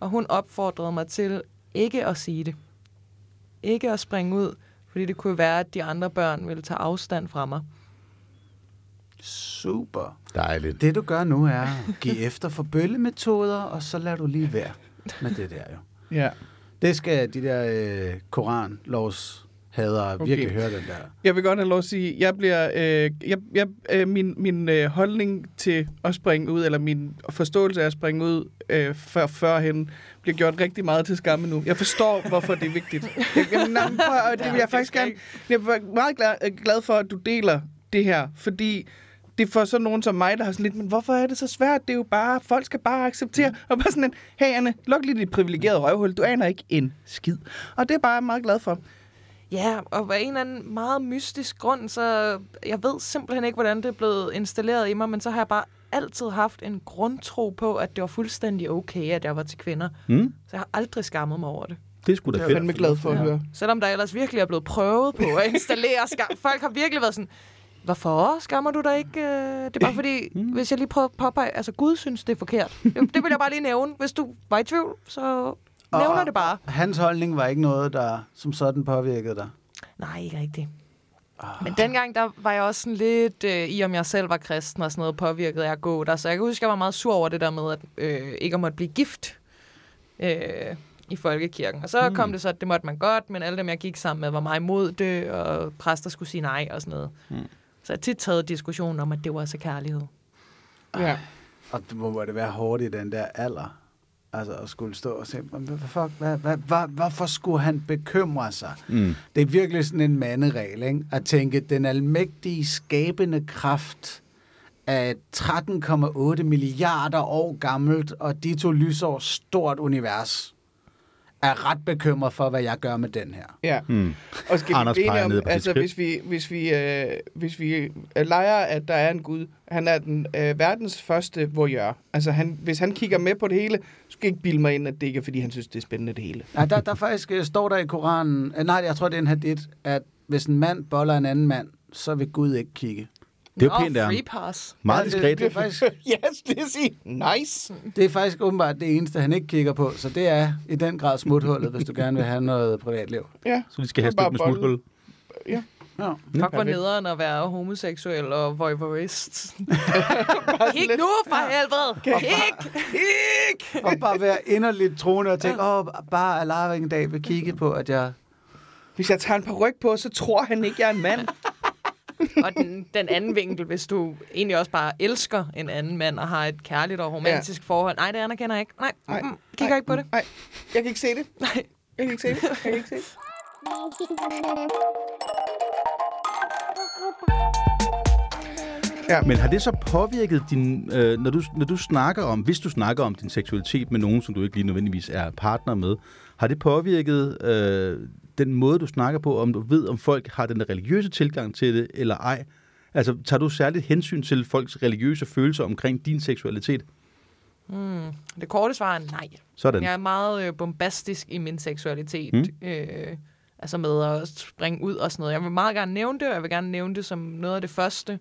Og hun opfordrede mig til ikke at sige det. Ikke at springe ud, fordi det kunne være, at de andre børn ville tage afstand fra mig.
Super.
Dejligt.
Det du gør nu er at give efter for bøllemetoder, og så lader du lige være med det der jo.
Ja.
Det skal de der øh, koranlovs hadere
Okay.
virkelig høre, den der.
Jeg vil godt have lov at sige, jeg bliver, øh, jeg, jeg, øh, min, min øh, holdning til at springe ud, eller min forståelse af at springe ud øh, før, førhen, bliver gjort rigtig meget til skamme nu. Jeg forstår, hvorfor det er vigtigt. Jeg, jeg, nej, prøv, det vil jeg faktisk gerne. Jeg er meget glad, øh, glad for, at du deler det her, fordi det er for sådan nogen som mig, der har sådan lidt, men hvorfor er det så svært? Det er jo bare, folk skal bare acceptere. Og bare sådan en, hey Anne, luk lige dit privilegerede røvhul. Du aner ikke en skid. Og det er bare jeg meget glad for.
Ja, og af en eller anden meget mystisk grund, så jeg ved simpelthen ikke, hvordan det er blevet installeret i mig, men så har jeg bare altid haft en grundtro på, at det var fuldstændig okay, at jeg var til kvinder.
Mm?
Så jeg har aldrig skammet mig over det.
Det sgu da
Det er jeg
fedt.
fandme glad for at høre.
Selvom der ellers virkelig er blevet prøvet på at installere skam. Folk har virkelig været sådan, hvorfor skammer du dig ikke? Øh, Det er bare fordi,
Mm.
hvis jeg lige prøver at påpege, altså Gud synes, det er forkert. Det, det vil jeg bare lige nævne. Hvis du var i tvivl, så nævner det bare.
Hans holdning var ikke noget, der som sådan påvirkede dig.
Nej, ikke rigtigt. Men dengang, der var jeg også sådan lidt, øh, i om jeg selv var kristen og sådan noget, påvirket af at gå der. Så jeg kan huske, jeg var meget sur over det der med, at øh, ikke at måtte blive gift øh, i folkekirken. Og så mm. kom det så, at det måtte man godt, men alle dem, jeg gik sammen med, var meget imod det, og præster skulle sige nej og sådan noget. Mm. Så jeg tit taget diskussionen om, at det var så kærlighed.
Ja.
Og det må det være hårdt i den der alder. Altså at skulle stå og sige, "Men hvad, fuck, hvad, hvad, hvad, hvorfor skulle han bekymre sig?
Mm.
Det er virkelig sådan en manderegel, ikke? At tænke, den almægtige skabende kraft af et 13,8 milliarder år gammelt og de to lysår stort univers er ret bekymret for, hvad jeg gør med den her.
Ja.
Mm.
Og skal
Anders
vi blive
peger
enige
ned
om, altså hvis vi, hvis vi, øh, hvis vi øh, leger, at der er en Gud, han er den øh, verdens første voyeur. Altså han, hvis han kigger med på det hele, skal ikke bilde mig ind, at det ikke er, fordi han synes, det er spændende det hele.
Nej, der, der faktisk øh, står der i Koranen, øh, nej, jeg tror, det er en hadith, at hvis en mand boller en anden mand, så vil Gud ikke kigge.
Det er jo pænt, der.
free pass.
Meget
Ja, det-
diskret.
Det, er faktisk,
yes, det er sige. Nice.
det er faktisk åbenbart det eneste, han ikke kigger på, så det er i den grad smuthullet, hvis du gerne vil have noget privatliv.
Ja.
Så de skal have et stykke med
bolle.
smuthul.
Ja.
Fuck, hvor nederen at være homoseksuel og voivorist. Kig nu, for helvede! Kig!
Og bare være inderligt troende og tænke, åh, bare Allah en dag vil kigge på, at jeg...
Hvis jeg tager en par ryg på, så tror han ikke, jeg er en mand.
Og den, den anden vinkel, hvis du egentlig også bare elsker en anden mand og har et kærligt og romantisk ja. forhold. Nej, det anerkender jeg ikke. Nej,
Nej,
mm, kigger
nej.
ikke på det.
Nej, jeg kan ikke se det.
Nej.
Jeg kan ikke se det. Jeg kan ikke se det. Ja,
Men har det så påvirket din, øh, når, du, når du snakker om, hvis du snakker om din seksualitet med nogen, som du ikke lige nødvendigvis er partner med, har det påvirket øh, den måde, du snakker på, om du ved, om folk har den religiøse tilgang til det, eller ej? Altså, tager du særligt hensyn til folks religiøse følelser omkring din seksualitet?
Mm. Det korte svar er nej.
Sådan.
Jeg er meget øh, bombastisk i min seksualitet.
Mm.
Øh, altså med at springe ud og sådan noget. Jeg vil meget gerne nævne det, og jeg vil gerne nævne det som noget af det første,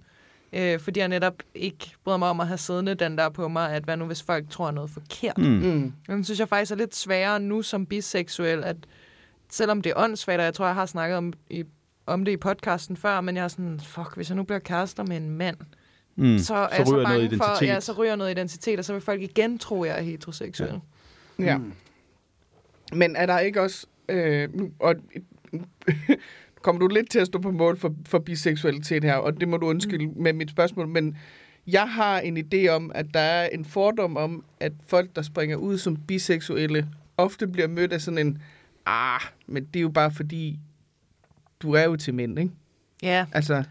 Øh, fordi jeg netop ikke bryder mig om at have siddende den der på mig, at hvad nu hvis folk tror noget forkert.
Mm.
Mm.
Den synes jeg faktisk er lidt sværere nu som biseksuel, at selvom det er åndssvagt, og jeg tror, jeg har snakket om, i, om det i podcasten før, men jeg er sådan, fuck, hvis jeg nu bliver kærester med en mand,
Mm.
så er
så
jeg så
ryger
bange
noget identitet.
for, ja, så ryger noget identitet, og så vil folk igen tro, at jeg er heteroseksuel. Ja.
Ja.
Mm.
Men er der ikke også... Øh, og, kommer du lidt til at stå på mål for, for biseksualitet her, og det må du undskylde med mit spørgsmål, men jeg har en idé om, at der er en fordom om, at folk, der springer ud som biseksuelle, ofte bliver mødt af sådan en, ah, men det er jo bare fordi, du er jo til mænd, ikke?
ja.
Altså,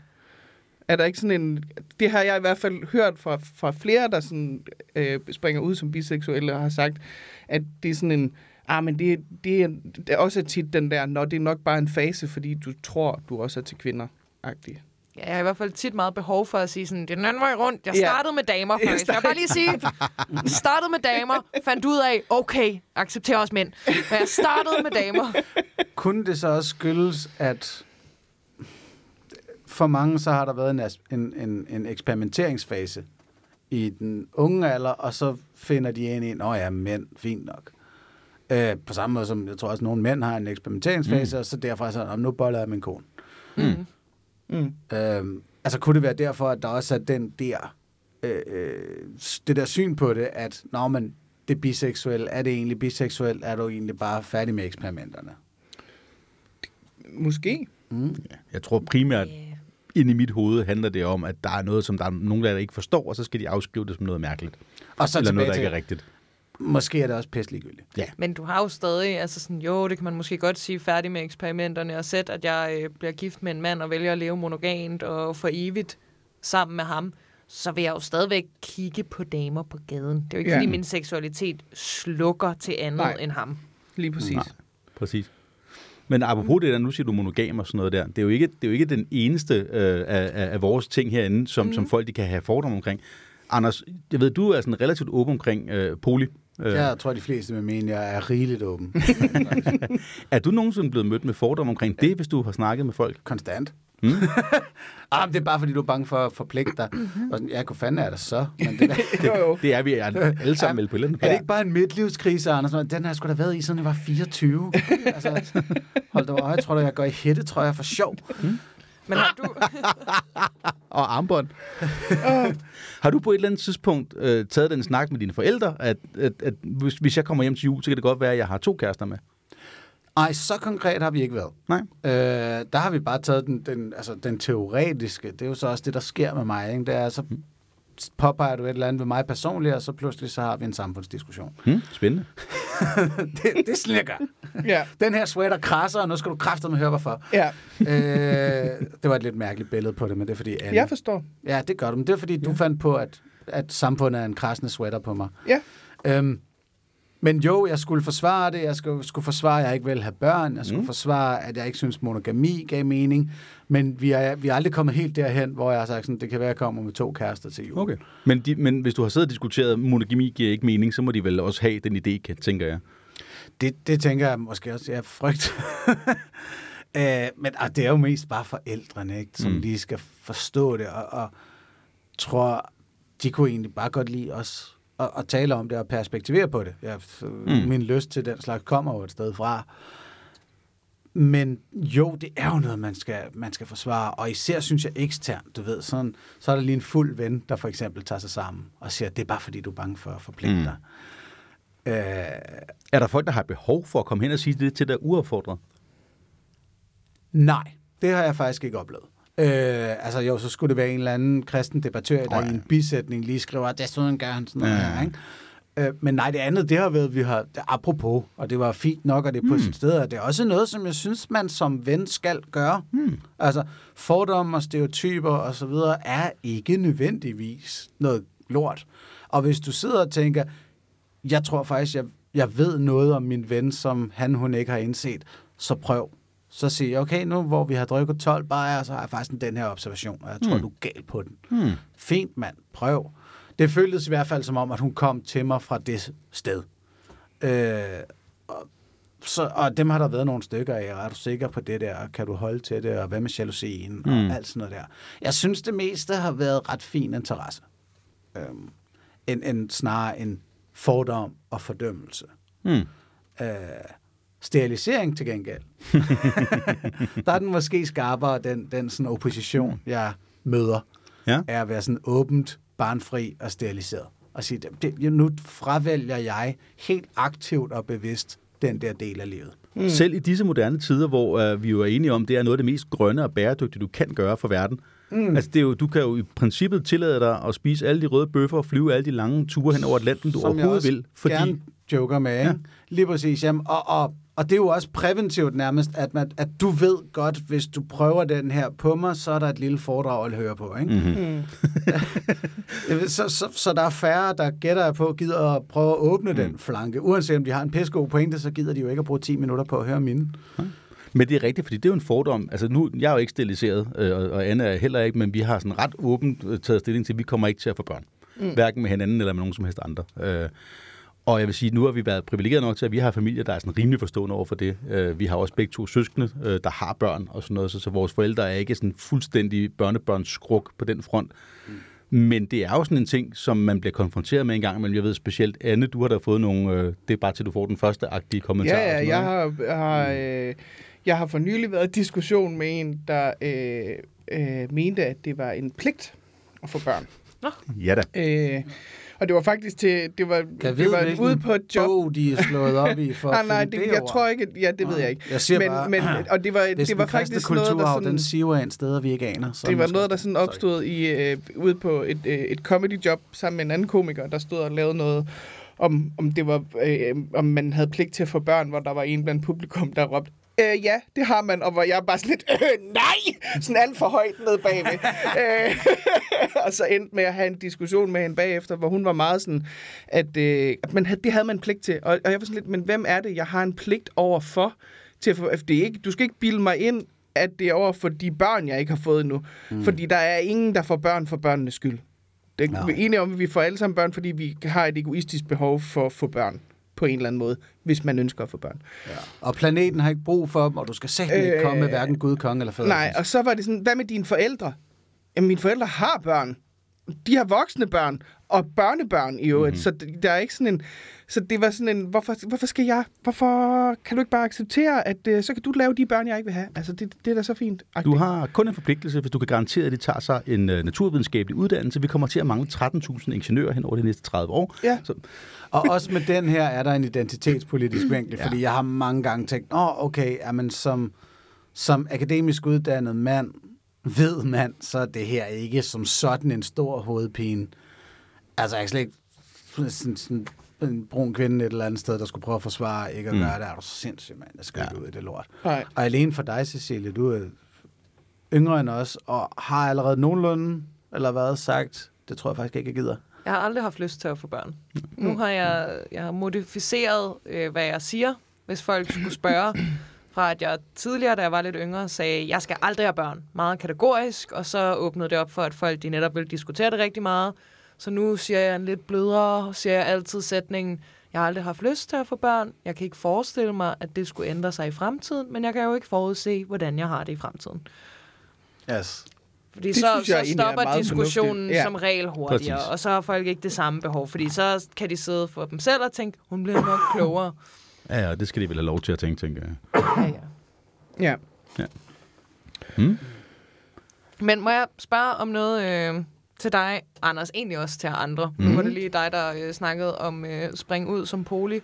er der ikke sådan en... Det har jeg i hvert fald hørt fra, fra flere, der sådan, øh, springer ud som biseksuelle og har sagt, at det er sådan en... Ah, men det, det, er, det er også tit den der, når det er nok bare en fase, fordi du tror, du også er til kvinder. -agtig.
Ja, jeg har i hvert fald tit meget behov for at sige sådan, det er den anden vej rundt. Jeg
Ja.
startede med damer
Jeg
faktisk. Jeg vil bare lige sige, startede med damer, fandt ud af, okay, accepterer også mænd. Men jeg startede med damer.
Kunne det så også skyldes, at for mange så har der været en, en, en, en eksperimenteringsfase i den unge alder, og så finder de ind i, at ja, mænd, fint nok. Øh, på samme måde som jeg tror også, at nogle mænd har en eksperimenteringsfase, mm. og så derfra så, "Nå, nu boller jeg min kone.
Mm.
Mm.
Øh, altså kunne det være derfor, at der også er den der, øh, øh, det der syn på det, at når man det er biseksuelt, er det egentlig biseksuelt, er du egentlig bare færdig med eksperimenterne?
Måske.
Mm.
Jeg tror primært,
Yeah.
ind i mit hoved handler det om, at der er noget, som der er nogen, der ikke forstår, og så skal de afskrive det som noget mærkeligt.
Og så
Eller noget, der
til,
ikke er rigtigt.
Måske er det også pisseliggyldigt.
Men du har jo stadig, altså sådan, jo, det kan man måske godt sige, færdig med eksperimenterne, og sæt, at jeg øh, bliver gift med en mand og vælger at leve monogamt og for evigt sammen med ham, så vil jeg jo stadigvæk kigge på damer på gaden. Det er jo ikke,
Ja.
ja. fordi min seksualitet slukker til andet
Nej.
End ham.
Lige præcis.
Nej. Præcis. Men apropos det der, nu siger du monogam og sådan noget der, det er jo ikke, det er jo ikke den eneste øh, af, af, af vores ting herinde, som, mm. som folk de kan have fordomme omkring. Anders, jeg ved, du er sådan relativt åben omkring øh, poli. Øh,
Jeg tror, de fleste vil mene, at jeg er rigeligt åben.
Er du nogensinde blevet mødt med fordomme omkring det, hvis du har snakket med folk?
Konstant.
Mm.
ah, men det er bare, fordi du er bange for at forpligte dig. Og sådan, ja, hvor fanden er det så? Men det, der,
Jo, jo.
Det er vi alle sammen vel på et
er det ikke bare en midtlivskrise, Anders? Den har jeg sgu da været i, siden jeg var 24. altså, hold da øje, jeg tror, da, jeg går i hætte, tror jeg, for sjov.
Men har du...
og armbånd. har du på et eller andet tidspunkt øh, taget den snak med dine forældre, at, at, at hvis, hvis jeg kommer hjem til jul, så kan det godt være, at jeg har to kærester med?
Ej, så konkret har vi ikke været.
Nej.
Øh, der har vi bare taget den, den, altså, den teoretiske. Det er jo så også det, der sker med mig. Ikke? Det er, så påpeger du et eller andet ved mig personligt, og så pludselig så har vi en samfundsdiskussion.
Hmm? Spændende.
det, det er sådan, jeg gør.
Ja.
Den her sweater krasser, og nu skal du kraftedeme høre, hvorfor.
ja.
øh, det var et lidt mærkeligt billede på det, men det er fordi... Anne,
Jeg forstår.
Ja, det gør du, men det er fordi, du fandt på, at, at samfundet er en krassende sweater på mig.
Ja.
Øhm, men jo, jeg skulle forsvare det. Jeg skulle, skulle forsvare, at jeg ikke vil have børn. Jeg skulle
Mm.
forsvare, at jeg ikke synes, monogami gav mening. Men vi er, vi er aldrig kommet helt derhen, hvor jeg har sagt, sådan, det kan være, at jeg kommer med to kærester til jul.
Okay. Men, de, men hvis du har siddet og diskuteret, at monogami giver ikke mening, så må de vel også have den idé, tænker jeg.
Det, det tænker jeg måske også, jeg frygt. øh, men og det er jo mest bare forældrene, ikke, som
mm.
lige skal forstå det, og, og tror, de kunne egentlig bare godt lide os at, at tale om det og perspektivere på det. Så
Mm.
mm. Min lyst til den slags kommer jo et sted fra. Men jo, det er jo noget, man skal, man skal forsvare, og især synes jeg eksternt, du ved, sådan, så er der lige en fuld ven, der for eksempel tager sig sammen og siger, det er bare fordi, du er bange for at forpligte
Mm.
dig. Øh,
Er der folk, der har behov for at komme hen og sige det til dig uopfordret?
Nej, det har jeg faktisk ikke oplevet. Øh, altså jo, så skulle det være en eller anden kristen debattør, der oh,
ja.
i en bisætning lige skriver, at desuden gør han sådan noget
Ja,
her, ikke? Øh, men nej, det andet, det har været, vi har, apropos, og det var fint nok, og det er på
Mm.
mm. sit sted, og det er også noget, som jeg synes, man som ven skal gøre.
Hmm.
Altså, fordomme og stereotyper og så videre er ikke nødvendigvis noget lort. Og hvis du sidder og tænker, jeg tror faktisk, jeg, jeg ved noget om min ven, som han, hun ikke har indset, så prøv. Så siger jeg, okay, nu hvor vi har drukket 12 bajer, så har jeg faktisk den her observation, og jeg tror,
Mm.
mm. du er gal på den.
Hmm.
Fint, mand. Prøv. Det føltes i hvert fald som om, at hun kom til mig fra det sted. Øh, og så, og dem har der været nogle stykker af, og er du sikker på det der, og kan du holde til det, og hvad med jalousien, mm.
Mm.
og alt sådan noget der. Jeg synes, det meste har været ret fin interesse. Øhm, en, en, snarere en fordom og fordømmelse.
Mm.
Øh, sterilisering til gengæld. der er den måske skarpere, den, den sådan opposition, jeg møder,
Ja.
er at være sådan åbent, barnfri og steriliseret. Og sige, det, det, nu fravælger jeg helt aktivt og bevidst den der del af livet.
Mm. Selv i disse moderne tider, hvor uh, vi jo er enige om, det er noget af det mest grønne og bæredygtige, du kan gøre for verden. Mm. Altså, det er jo, du kan jo i princippet tillade dig at spise alle de røde bøffer og flyve alle de lange ture hen over Atlanten, du
Som
overhovedet vil. Fordi,
gerne joker med, ikke?
Ja.
Lige præcis. Jamen, og, og, og det er jo også præventivt nærmest, at, man, at du ved godt, hvis du prøver den her på mig, så er der et lille foredrag at høre på. Ikke?
mm-hmm.
Mm. så, så, så der er færre, der gætter på, gider at prøve at åbne mm. den flanke. Uanset om de har en pissegod pointe, så gider de jo ikke at bruge 10 minutter på at høre mine.
Men det er rigtigt, fordi det er jo en fordom. Altså nu, jeg er jo ikke steriliseret, øh, og, Anna er heller ikke, men vi har sådan ret åbent øh, taget stilling til, at vi kommer ikke til at få børn. Mm. Hverken med hinanden eller med nogen som helst andre. Øh, og jeg vil sige, nu har vi været privilegeret nok til, at vi har familier, der er sådan rimelig forstående over for det. Øh, vi har også begge to søskende, øh, der har børn og sådan noget, så, så vores forældre er ikke sådan fuldstændig børnebørnsskruk på den front. Mm. Men det er jo sådan en ting, som man bliver konfronteret med en gang imellem. Jeg ved specielt, Anne, du har da fået nogle... Øh, det er bare til, du får den første agtige kommentar.
Ja,
og
ja, jeg har, har, øh, jeg har for nylig været i diskussion med en, der øh, øh, mente, at det var en pligt at få børn.
ikke? Ja da.
Øh, og det var faktisk til, det var,
jeg
det
vide,
var ude på et job.
bog, de er slået op i for
Nej,
at
nej,
finde
det,
det
jeg
ord?
tror ikke, ja, det ved jeg ikke.
Jeg siger
men,
bare,
men, og det var,
Hvis
det var faktisk noget, der sådan,
den siver ind steder, vi ikke aner. Så
det var noget, der sådan opstod i, øh, ude på et, øh, et comedy-job sammen med en anden komiker, der stod og lavede noget om, om det var, øh, om man havde pligt til at få børn, hvor der var en blandt publikum, der råbte, Øh, ja, det har man, og hvor jeg bare sådan lidt, øh, nej, sådan alt for højt ned bagved. øh, og så endte med at have en diskussion med hende bagefter, hvor hun var meget sådan, at, øh, at man det havde man pligt til. Og, og jeg var sådan lidt, men hvem er det, jeg har en pligt over for? Til at få, for det ikke, du skal ikke bilde mig ind, at det er over for de børn, jeg ikke har fået endnu. Mm. Fordi der er ingen, der får børn for børnenes skyld. Det, er enige om, at vi får alle sammen børn, fordi vi har et egoistisk behov for at få børn på en eller anden måde, hvis man ønsker at få børn.
Ja. Og planeten har ikke brug for dem, og du skal sætte ikke
Øh,
komme med hverken Gud, konge eller fader.
Nej, og så var det sådan, hvad med dine forældre? Jamen, mine forældre har børn. De har voksne børn, og børnebørn i øvrigt. Mm-hmm. Så d- der er ikke sådan en... Så det var sådan en, hvorfor, hvorfor skal jeg... Hvorfor kan du ikke bare acceptere, at uh, så kan du lave de børn, jeg ikke vil have? Altså, det, det er da så fint.
Du har kun en forpligtelse, hvis du kan garantere, at de tager sig en uh, naturvidenskabelig uddannelse. Vi kommer til at mangle 13.000 ingeniører hen over de næste 30 år.
Ja.
Så,
Og også med den her er der en identitetspolitisk vinkel,
Ja.
fordi jeg har mange gange tænkt, åh, okay, jamen, som, som akademisk uddannet mand, ved mand, så er det her ikke som sådan en stor hovedpine. Altså, jeg kan slet ikke sådan, sådan en brun kvinde et eller andet sted, der skulle prøve at forsvare ikke at
Mm.
gøre det. Er du sindssygt, mand? Jeg skal
Ja.
ud i det lort.
Nej.
Og alene for dig, Cecilie, du er yngre end os, og har allerede nogenlunde, eller hvad sagt, det tror jeg faktisk ikke, jeg gider.
Jeg har aldrig haft lyst til at få børn. Nu har jeg, jeg har modificeret, øh, hvad jeg siger, hvis folk skulle spørge. Fra at jeg tidligere, da jeg var lidt yngre, sagde, jeg skal aldrig have børn. Meget kategorisk, og så åbnede det op for, at folk de netop ville diskutere det rigtig meget. Så nu siger jeg en lidt blødere, siger jeg altid sætningen, jeg har aldrig haft lyst til at få børn. Jeg kan ikke forestille mig, at det skulle ændre sig i fremtiden, men jeg kan jo ikke forudse, hvordan jeg har det i fremtiden.
Yes.
Fordi
Det
så,
synes jeg
så
er
stopper
meget
diskussionen.
Ja.
som regel hurtigere,
Præcis.
og så har folk ikke det samme behov, fordi så kan de sidde for dem selv og tænke, hun bliver nok klogere.
ja, og det skal de vel have lov til at tænke, tænker jeg.
Ja, ja.
Ja.
Hmm?
Men må jeg spørge om noget øh, til dig, Anders, egentlig også til andre. Mm. Nu var det lige dig, der øh, snakkede om øh, springe ud som poli.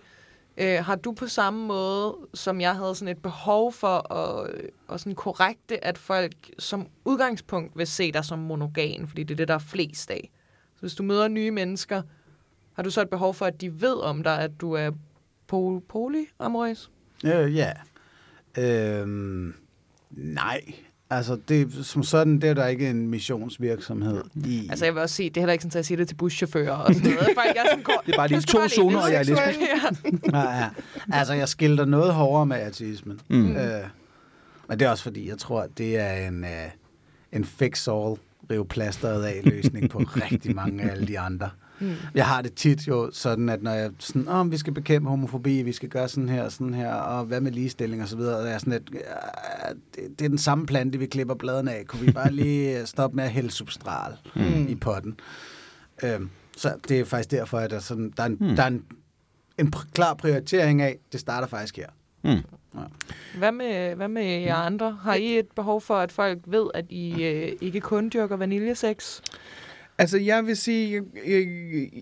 Øh, har du på samme måde, som jeg havde sådan et behov for at, og at sådan korrekte, at folk som udgangspunkt vil se dig som monogan, fordi det er det, der er flest af. Så hvis du møder nye mennesker, har du så et behov for, at de ved om dig, at du er pol- polyamorøs?
Øh, ja. Øhm, nej. Altså, det, som sådan, det er der ikke en missionsvirksomhed i.
Altså jeg vil også sige, det er heller ikke sådan, at jeg siger det til buschauffører og sådan noget. Folk er sådan, går,
Det er bare de
"Jeg skal
to
lige
zoner, og jeg er
seksuelt." Ja.
ja, ja. Altså, jeg skilter noget hårdere med ateismen.
Mm.
Øh, men det er også fordi, jeg tror, at det er en, øh, en fix-all, rive plasteret af løsning på rigtig mange af alle de andre.
Mm.
Jeg har det tit jo sådan, at når jeg sådan, om vi skal bekæmpe homofobi, vi skal gøre sådan her og sådan her, og hvad med ligestilling og så videre, og jeg er sådan lidt, ja, det, det er den samme plante, vi klipper bladene af. Kunne vi bare lige stoppe med at hælde substral mm. i potten? Øhm, så det er faktisk derfor, at der, er sådan, der er en, mm. der er en, en klar prioritering af, det starter faktisk her.
Mm.
Ja.
Hvad med, hvad med jer andre? Har I et behov for, at folk ved, at I øh, ikke kun dyrker vaniljesex?
Altså, jeg vil sige, jeg, jeg,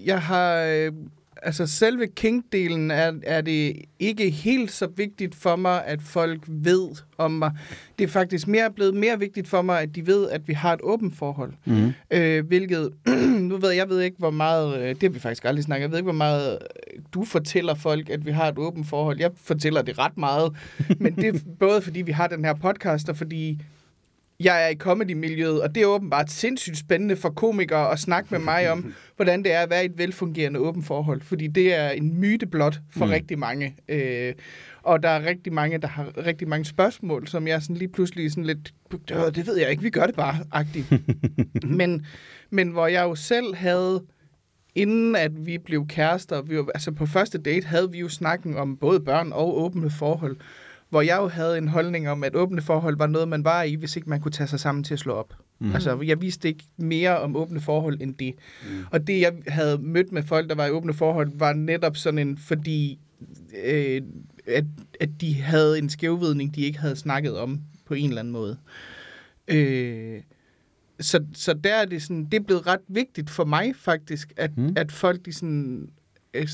jeg har... øh, Altså, selve kink-delen er, er det ikke helt så vigtigt for mig, at folk ved om mig. Det er faktisk mere blevet mere vigtigt for mig, at de ved, at vi har et åbent forhold.
Mm.
Øh, hvilket, nu ved jeg, ved ikke, hvor meget, øh, det har vi faktisk aldrig snakket, jeg ved ikke, hvor meget øh, du fortæller folk, at vi har et åbent forhold. Jeg fortæller det ret meget, men det er både fordi, vi har den her podcast, og fordi jeg er i comedy-miljøet, og det er åbenbart sindssygt spændende for komikere at snakke med mig om, hvordan det er at være i et velfungerende åbent forhold. Fordi det er en myte blot for
Mm.
rigtig mange. Øh, og der er rigtig mange, der har rigtig mange spørgsmål, som jeg sådan lige pludselig sådan lidt, "Øh, det ved jeg ikke, vi gør det bare, agtigt. men, men hvor jeg jo selv havde, inden at vi blev kærester, vi var, altså på første date havde vi jo snakken om både børn og åbne forhold, hvor jeg jo havde en holdning om, at åbne forhold var noget, man var i, hvis ikke man kunne tage sig sammen til at slå op. Mm. Altså, jeg vidste ikke mere om åbne forhold end det. Mm. Og det, jeg havde mødt med folk, der var i åbne forhold, var netop sådan en, fordi øh, at, at de havde en skævvidning, de ikke havde snakket om på en eller anden måde. Øh, så, så der er det sådan, det er blevet ret vigtigt for mig faktisk, at,
Mm.
at folk de sådan,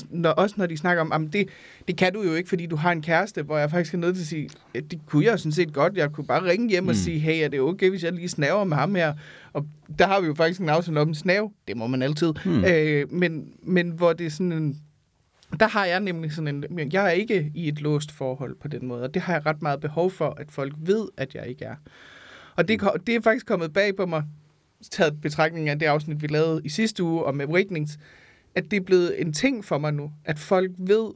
når, også når de snakker om, "Jamen, det, det kan du jo ikke, fordi du har en kæreste, hvor jeg faktisk er nødt til at sige, at det kunne jeg sådan set godt. Jeg kunne bare ringe hjem mm. og
Mm.
sige, hey, er det okay, hvis jeg lige snaver med ham her? Og der har vi jo faktisk en aftale om en snav. Det må man altid.
Mm.
Øh, men, men hvor det er sådan en, der har jeg nemlig sådan en, jeg er ikke i et låst forhold på den måde, og det har jeg ret meget behov for, at folk ved, at jeg ikke er. Og det, ko- det er faktisk kommet bag på mig, taget betragtning af det afsnit, vi lavede i sidste uge om Awakenings, at det er blevet en ting for mig nu, at folk ved,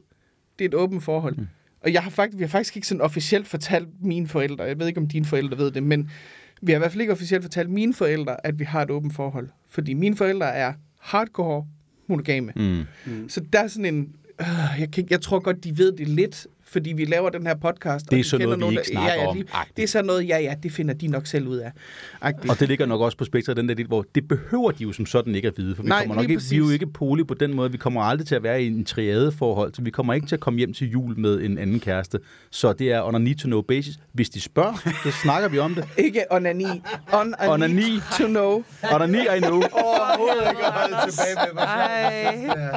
det er et åbent forhold. Mm. Og jeg har faktisk, vi har faktisk ikke sådan officielt fortalt mine forældre, jeg ved ikke, om dine forældre ved det, men vi har i hvert fald ikke officielt fortalt mine forældre, at vi har et åbent forhold. Fordi mine forældre er hardcore monogame.
Mm.
Mm.
Så der er sådan en... Øh, jeg, kan, ikke- jeg tror godt, de ved det lidt, fordi vi laver den her podcast.
Det er
og
sådan
kender
noget, vi
nogen,
ikke
der-
snakker
ja, ja,
om,
de-
agtigt.
Det er sådan noget, ja, ja, det finder de nok selv ud af. Agtigt.
Og det ligger nok også på spektret den der del, hvor det behøver de jo som sådan ikke at vide, for vi,
Nej,
kommer nok
lige
ikke, vi er jo ikke poli på den måde. Vi kommer aldrig til at være i en triadeforhold, så vi kommer ikke til at komme hjem til jul med en anden kæreste. Så det er on a need to know basis. Hvis de spørger, så snakker vi om det.
Ikke onani. On a
Onani.
need to know.
On a need, I know.
Overhovedet ikke at holde tilbage med, er.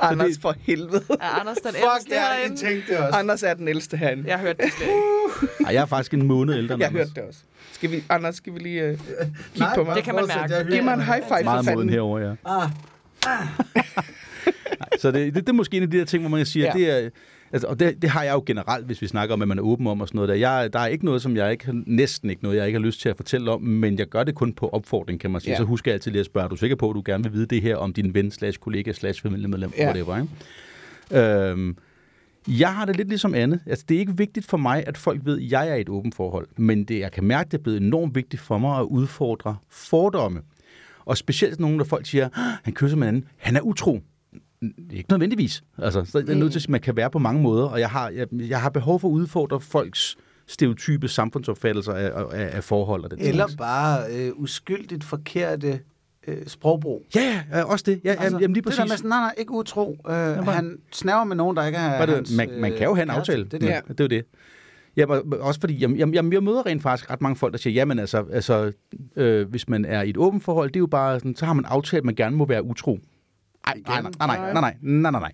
Anders for helvede.
Er Anders den
Fuck,
ældste
det er, jeg
herinde?
tænkte det også.
Anders er den ældste herinde.
Jeg hørte det slet ikke.
Ej, jeg er faktisk en måned ældre end
Jeg
Anders.
hørte det også. Skal vi, Anders, skal vi lige uh, kigge
Nej,
på mig?
Det kan man
fortsæt,
mærke.
jeg
Giv mig en
hører-
high five for
Meget moden
fanden.
herover, ja.
Ah,
Så det, det, det er måske en af de der ting, hvor man siger, ja.
Ja.
det er, altså, og det, det har jeg jo generelt, hvis vi snakker om, at man er åben om og sådan noget der. Jeg, der er ikke noget, som jeg ikke næsten ikke noget, jeg ikke har lyst til at fortælle om, men jeg gør det kun på opfordring, kan man sige. Ja. Så husker jeg altid lige at spørge, er du sikker på, at du gerne vil vide det her om din ven, slash kollega, slash familiemedlem, ja. Whatever, ikke? Øhm, jeg har det lidt ligesom Anne. Altså, det er ikke vigtigt for mig, at folk ved, at jeg er i et åbent forhold. Men det, jeg kan mærke, det er blevet enormt vigtigt for mig at udfordre fordomme. Og specielt nogen, der folk siger, "Ah, han kysser med en anden, han er utro. Det er ikke nødvendigvis. Altså, så er nødt til at man kan være på mange måder, og jeg har, jeg, jeg har behov for at udfordre folks stereotype samfundsopfattelser af, af, af forhold og den
Eller
slags.
bare øh, uskyldigt forkerte øh, sprogbrug.
Ja, ja, også det. Ja, altså, jamen lige
det der
præcis.
med sådan, nej, nej, ikke utro. Øh,
bare-
han snaver med nogen, der ikke er
det,
hans,
man, man kan jo have en
øh,
aftale.
Det er det.
Ja. Det er jo det. Ja, også fordi, jamen, jamen, jeg møder rent faktisk ret mange folk, der siger, jamen altså, altså øh, hvis man er i et åbent forhold, det er jo bare sådan, så har man aftalt, at man gerne må være utro. Nej, nej, nej, nej, nej, nej, nej.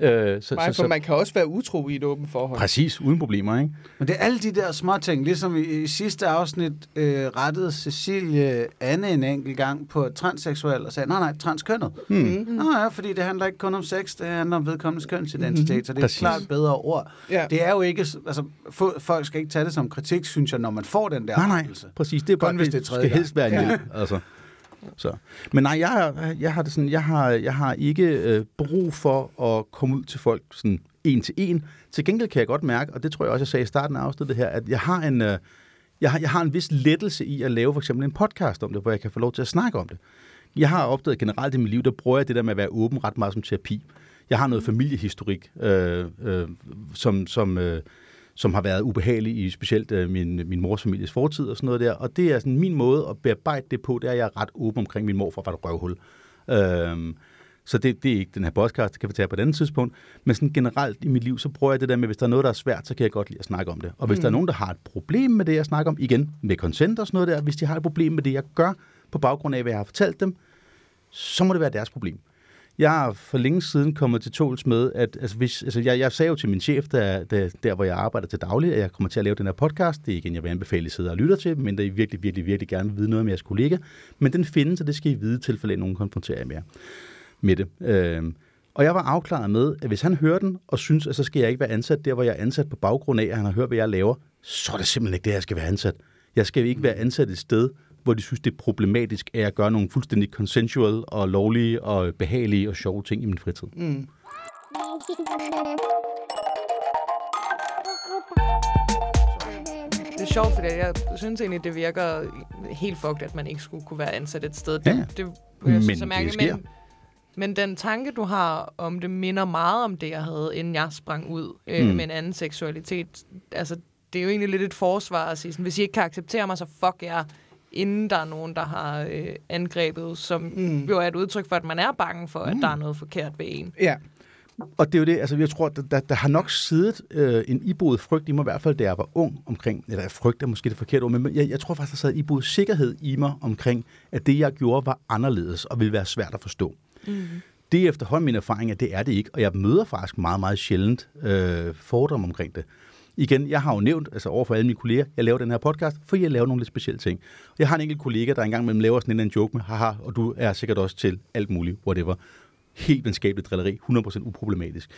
Øh, så,
Nej,
så,
for man kan også være utro i et åbent forhold.
Præcis, uden problemer, ikke?
Men det er alle de der små ting, ligesom i, i sidste afsnit øh, rettede Cecilie Anne en enkelt gang på transseksuel og sagde, nej, nej, transkønnet.
Hmm. Mm.
Nå ja, fordi det handler ikke kun om sex, det handler om vedkommendes kønsidentitet, mm. så det er
Præcis.
et klart bedre ord.
Ja.
Det er jo ikke, altså for, folk skal ikke tage det som kritik, synes jeg, når man får den der
Nej, nej,
rettelse.
præcis. Det er bare,
kun, hvis
det,
det
skal helst være en hjælp, altså. Så. Men nej, jeg, jeg har det sådan, jeg har, jeg har ikke øh, brug for at komme ud til folk sådan en til en. Til gengæld kan jeg godt mærke, og det tror jeg også, jeg sagde i starten af afsnittet her, at jeg har en, øh, jeg har, jeg har en vis lettelse i at lave for eksempel en podcast om det, hvor jeg kan få lov til at snakke om det. Jeg har opdaget generelt i mit liv, der bruger jeg det der med at være åben ret meget som terapi. Jeg har noget familiehistorik, øh, øh, som, som, øh, som har været ubehagelig i specielt øh, min, min mors families fortid og sådan noget der. Og det er sådan min måde at bearbejde det på, det er, at jeg er ret åben omkring min morfar var et røvhul. Øh, så det, det er ikke den her podcast, det kan vi tage på et andet tidspunkt. Men sådan generelt i mit liv, så prøver jeg det der med, hvis der er noget, der er svært, så kan jeg godt lide at snakke om det. Og hvis mm. der er nogen, der har et problem med det, jeg snakker om, igen med consent og sådan noget der, hvis de har et problem med det, jeg gør, på baggrund af, hvad jeg har fortalt dem, så må det være deres problem. Jeg har for længe siden kommet til tåls med, at altså, hvis, altså, jeg, jeg sagde jo til min chef, der, der, der hvor jeg arbejder til daglig, at jeg kommer til at lave den her podcast. Det er igen, jeg vil anbefale, at I sidder og lytter til, men der I virkelig, virkelig, virkelig gerne vil vide noget om jeres kollega. Men den findes, og det skal I vide, tilfælde nogen konfronterer med, med det. Øh, og jeg var afklaret med, at hvis han hører den og synes, at så skal jeg ikke være ansat der, hvor jeg er ansat på baggrund af, at han har hørt, hvad jeg laver, så er det simpelthen ikke det, jeg skal være ansat. Jeg skal ikke være ansat et sted, hvor de synes, det er problematisk, at jeg gør nogle fuldstændig consensual og lovlige og behagelige og sjove ting i min fritid.
Mm.
Det er sjovt, fordi jeg synes egentlig, det virker helt fucked, at man ikke skulle kunne være ansat et sted.
Ja,
Det,
ja.
det, vil jeg
Men
synes er
det sker.
Men, men den tanke, du har om det, minder meget om det, jeg havde, inden jeg sprang ud øh,
Mm.
mm. med en anden seksualitet. Altså, det er jo egentlig lidt et forsvar at sige, sådan, hvis I ikke kan acceptere mig, så fuck jer, inden der er nogen, der har øh, angrebet, som
Mm.
jo er et udtryk for, at man er bange for, at
Mm.
der er noget forkert ved en.
Ja.
Og det er jo det, altså jeg tror, der, der, der har nok siddet øh, en iboet frygt i mig, i hvert fald da jeg var ung omkring, eller frygt er måske det forkerte ord, men jeg, jeg tror faktisk, der sad iboet sikkerhed i mig omkring, at det jeg gjorde var anderledes og ville være svært at forstå.
Mm.
Det er efterhånden min erfaring, at det er det ikke, og jeg møder faktisk meget, meget sjældent øh, fordomme omkring det. Igen, jeg har jo nævnt, altså overfor alle mine kolleger, jeg laver den her podcast, for jeg laver nogle lidt specielle ting. Jeg har en enkelt kollega, der engang mellem laver sådan en eller anden joke med, haha, og du er sikkert også til alt muligt, whatever. Helt venskabeligt drilleri, 100% uproblematisk.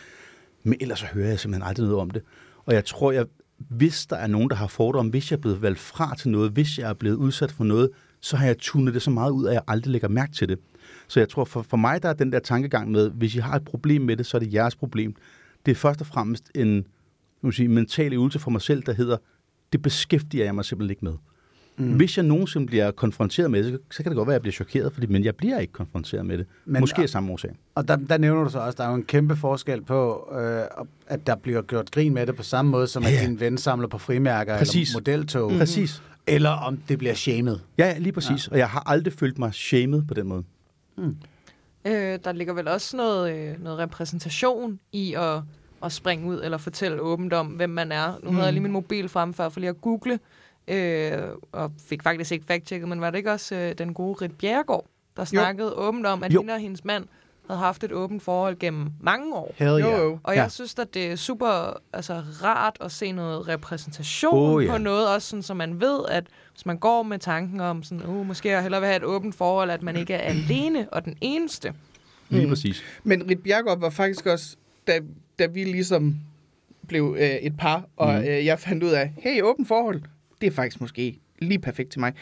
Men ellers så hører jeg simpelthen aldrig noget om det. Og jeg tror, jeg, hvis der er nogen, der har fordomme, hvis jeg er blevet valgt fra til noget, hvis jeg er blevet udsat for noget, så har jeg tunet det så meget ud, at jeg aldrig lægger mærke til det. Så jeg tror, for, for mig der er den der tankegang med, hvis I har et problem med det, så er det jeres problem. Det er først og fremmest en vil sige, mental øvelse for mig selv, der hedder, det beskæftiger jeg mig simpelthen ikke med. Mm. Hvis jeg nogensinde bliver konfronteret med det, så, kan det godt være, at jeg bliver chokeret, fordi, men jeg bliver ikke konfronteret med det. Men, Måske af samme årsag.
Og der, der nævner du så også, der er jo en kæmpe forskel på, øh, at der bliver gjort grin med det på samme måde, som
Ja,
at din ven samler på frimærker
Præcis.
eller modeltog.
Mm. Præcis.
Eller om det bliver shamed.
Ja, ja, lige præcis. Ja. Og jeg har aldrig følt mig shamed på den måde.
Øh, der ligger vel også noget, øh, noget repræsentation i at, at springe ud eller fortælle åbent om, hvem man er. Nu mm. havde jeg lige min mobil frem for, for lige at google, øh, og fik faktisk ikke fact-checket, men var det ikke også øh, den gode Rit Bjerregaard, der snakkede jo. åbent om, at
Jo.
hende og hendes mand havde haft et åbent forhold gennem mange år.
Hell
Jo,
yeah.
jo.
Og
Ja.
jeg synes, at det er super altså, rart at se noget repræsentation
Oh, ja.
på noget, også sådan, så man ved, at hvis man går med tanken om, sådan, uh, måske jeg hellere vil have et åbent forhold, at man ikke er alene og den eneste.
Lige
Mm.
præcis.
Men Rit Bjergård var faktisk også, da, da vi ligesom blev øh, et par, og mm. øh, jeg fandt ud af, hey, åben forhold, det er faktisk måske lige perfekt til mig,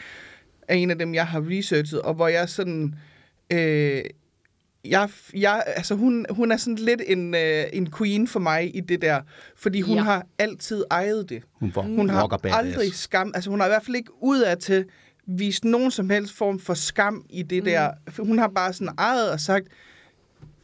er en af dem, jeg har researchet, og hvor jeg sådan... Øh, jeg, jeg, altså hun, hun er sådan lidt en, øh, en queen for mig i det der, fordi hun
Ja.
har altid ejet det.
Hun, får,
Hun har aldrig skam, altså hun har i hvert fald ikke udad til vist nogen som helst form for skam i det mm. der. Hun har bare sådan ejet og sagt,